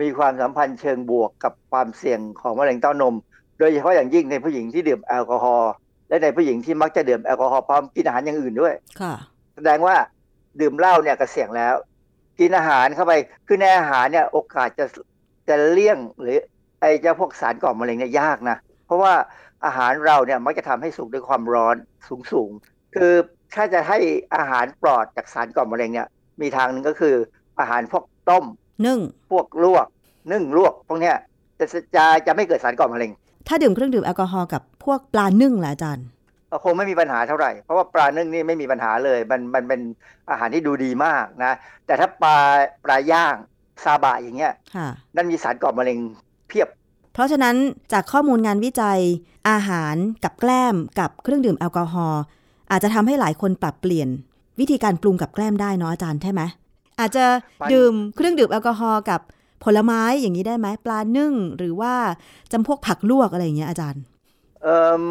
มีความสัมพันธ์เชิงบวกกับความเสี่ยงของมะเร็งเต้านม โดยเฉพาะอย่างยิ่งในผู้หญิงที่ดื่มแอลกอฮอล์และในผู้หญิงที่มักจะดื่มแอลกอฮอล์พร้อมกินอาหารอย่างอื่นด้วยค่ะ แสดงว่าดื่มเหล้าเนี่ยก็เสี่ยงแล้ว กินอาหารเข้าไปคือในอาหารเนี่ยโอกาสจะจะเลี่ยงหรือไอ้เจ้าพวกสารก่อมะเร็งเนี่ยยากนะ เพราะว่าอาหารเราเนี่ยมักจะทำให้สุกด้วยความร้อนสูงสูงๆ คือถ้าจะให้อาหารปลอดจากสารก่อมะเร็งเนี่ย มีทางหนึ่งก็คืออาหารพวกต้ม นึ่ง พวกลวก นึ่งลวก พวกเนี้ยจะจะจะไม่เกิดสารก่อมะเร็ง ถ้าดื่มเครื่องดื่มแอลกอฮอล์กับพวกปลานึ่งล่ะอาจารย์ก็คงไม่มีปัญหาเท่าไหร่ เพราะว่าปลานึ่งนี่ไม่มีปัญหาเลย มันมันเป็นอาหารที่ดูดีมากนะ แต่ถ้าปลาปลาย่างซาบะอย่างเงี้ยค่ะนั่นมีสารก่อมะเร็งเพียบ เพราะฉะนั้นจากข้อมูลงานวิจัยอาหารกับแกล้มกับเครื่องดื่มแอลกอฮอล์ อาจจะทำให้หลายคนปรับเปลี่ยน วิธีการปรุงกับแกล้มได้เนาะอาจารย์ใช่ไหมอาจจะดื่มเครื่องดื่มแอลกอฮอล์กับผลไม้อย่างนี้ได้ไหมปลานึ่งหรือว่าจำพวกผักลวกอะไรอย่างเงี้ยอาจารย์เออ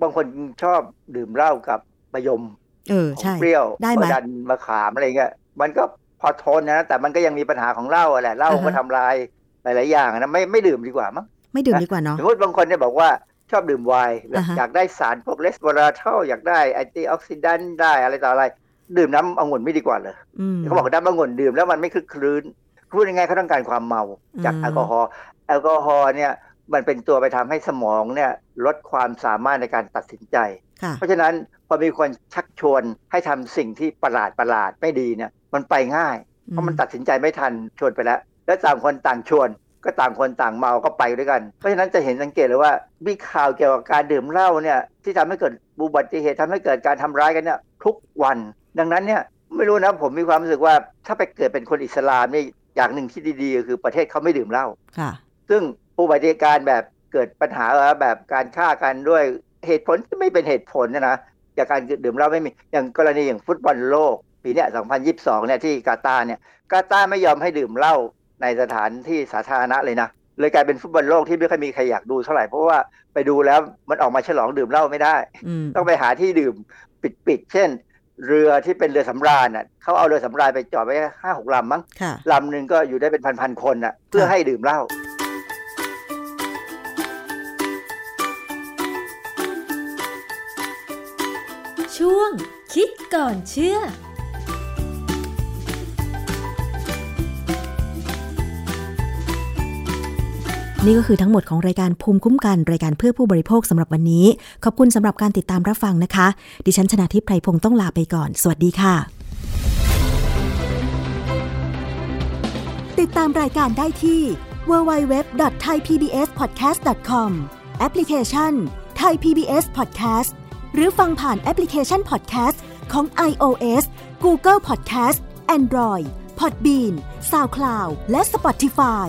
บางคนชอบดื่มเหล้ากับมะยม เออของใช่เปรี้ยวได้ไหมดันมะขามอะไรเงี้ยมันก็พอทนนะ แต่มันก็ยังมีปัญหาของเหล้าอะแหละเหล้าอ่าฮะก็ทำลายหลายๆอย่างนะไม่ไม่ดื่มดีกว่ามั้งไม่ดื่มดีกว่าเนาะสมมติบางคนเนี่ยบอกว่า ชอบดื่มไวน์แบบอ่าฮะอยากได้สารพวก resveratrol อยากได้ antioxidant ได้อะไรต่ออะไร ดื่มน้ำองุ่นไม่ดีกว่าเลยอืมเขาบอกน้ำองุ่นดื่มแล้วมันไม่ครึกครื้นพูดยังไงเขาต้องการความเมาจากอืมแอลกอฮอล์แอลกอฮอล์เนี่ยมันเป็นตัวไปทำให้สมองเนี่ยลดความสามารถในการตัดสินใจค่ะเพราะฉะนั้นพอมีคนชักชวนให้ทำสิ่งที่ประหลาดประหลาดไม่ดีเนี่ยมันไปง่าย เพราะมันตัดสินใจไม่ทันชวนไปแล้ว แล้วต่างคนต่างชวน ก็ต่างคนต่างเมาก็ไปด้วยกัน เพราะฉะนั้นจะเห็นสังเกตเลยว่ามีข่าวเกี่ยวกับการดื่มเหล้าเนี่ยที่ทำให้เกิดอุบัติเหตุทำให้เกิดการทำร้ายกันเนี่ยทุกวัน ดังนั้นเนี่ยไม่รู้นะผมมีความรู้สึกว่าถ้าไปเกิดเป็นคนอิสลามนี่อย่างหนึ่งที่ดีๆก็คือประเทศเขาไม่ดื่มเหล้าค่ะซึ่งอุบัติการแบบเกิดปัญหาแบบการฆ่ากันด้วยเหตุผลที่ไม่เป็นเหตุผลเนยนะจากการดื่มเหล้าไม่มีอย่างกรณีอย่างฟุตบอลโลกปีเนี้ย2022 เนี่ยที่กาตาร์เนี่ยกาตาร์ไม่ยอมให้ดื่มเหล้า ในสถานที่สาธารณะเลยนะเลยกลายเป็นฟุตบอลโลกที่ไม่ค่อยมีใครอยากดูเท่าไหร่เพราะว่าไปดูแล้วมันออกมาฉลองดื่มเหล้าไม่ได้อืมต้องไปหาที่ดื่มปิดๆเช่น เรือที่เป็นเรือสำราญน่ะเขาเอาเรือสำราญไปจอดไว้ห้าหกลำมั้งค่ะลำหนึ่งก็อยู่ได้เป็นพันๆคนน่ะเพื่อให้ดื่มเหล้าช่วงคิดก่อนเชื่อ นี่ก็คือทั้งหมดของรายการภูมิคุ้มกันรายการเพื่อผู้บริโภคสำหรับวันนี้ ขอบคุณสำหรับการติดตามรับฟังนะคะ ดิฉันชนะทิพไพรพงศ์ต้องลาไปก่อน สวัสดีค่ะ ติดตามรายการได้ที่ www.thaipbspodcast.com แอปพลิเคชัน Thai PBS Podcast หรือฟังผ่านแอปพลิเคชัน Podcast ของ iOS Google Podcast Android Podbean SoundCloud และ Spotify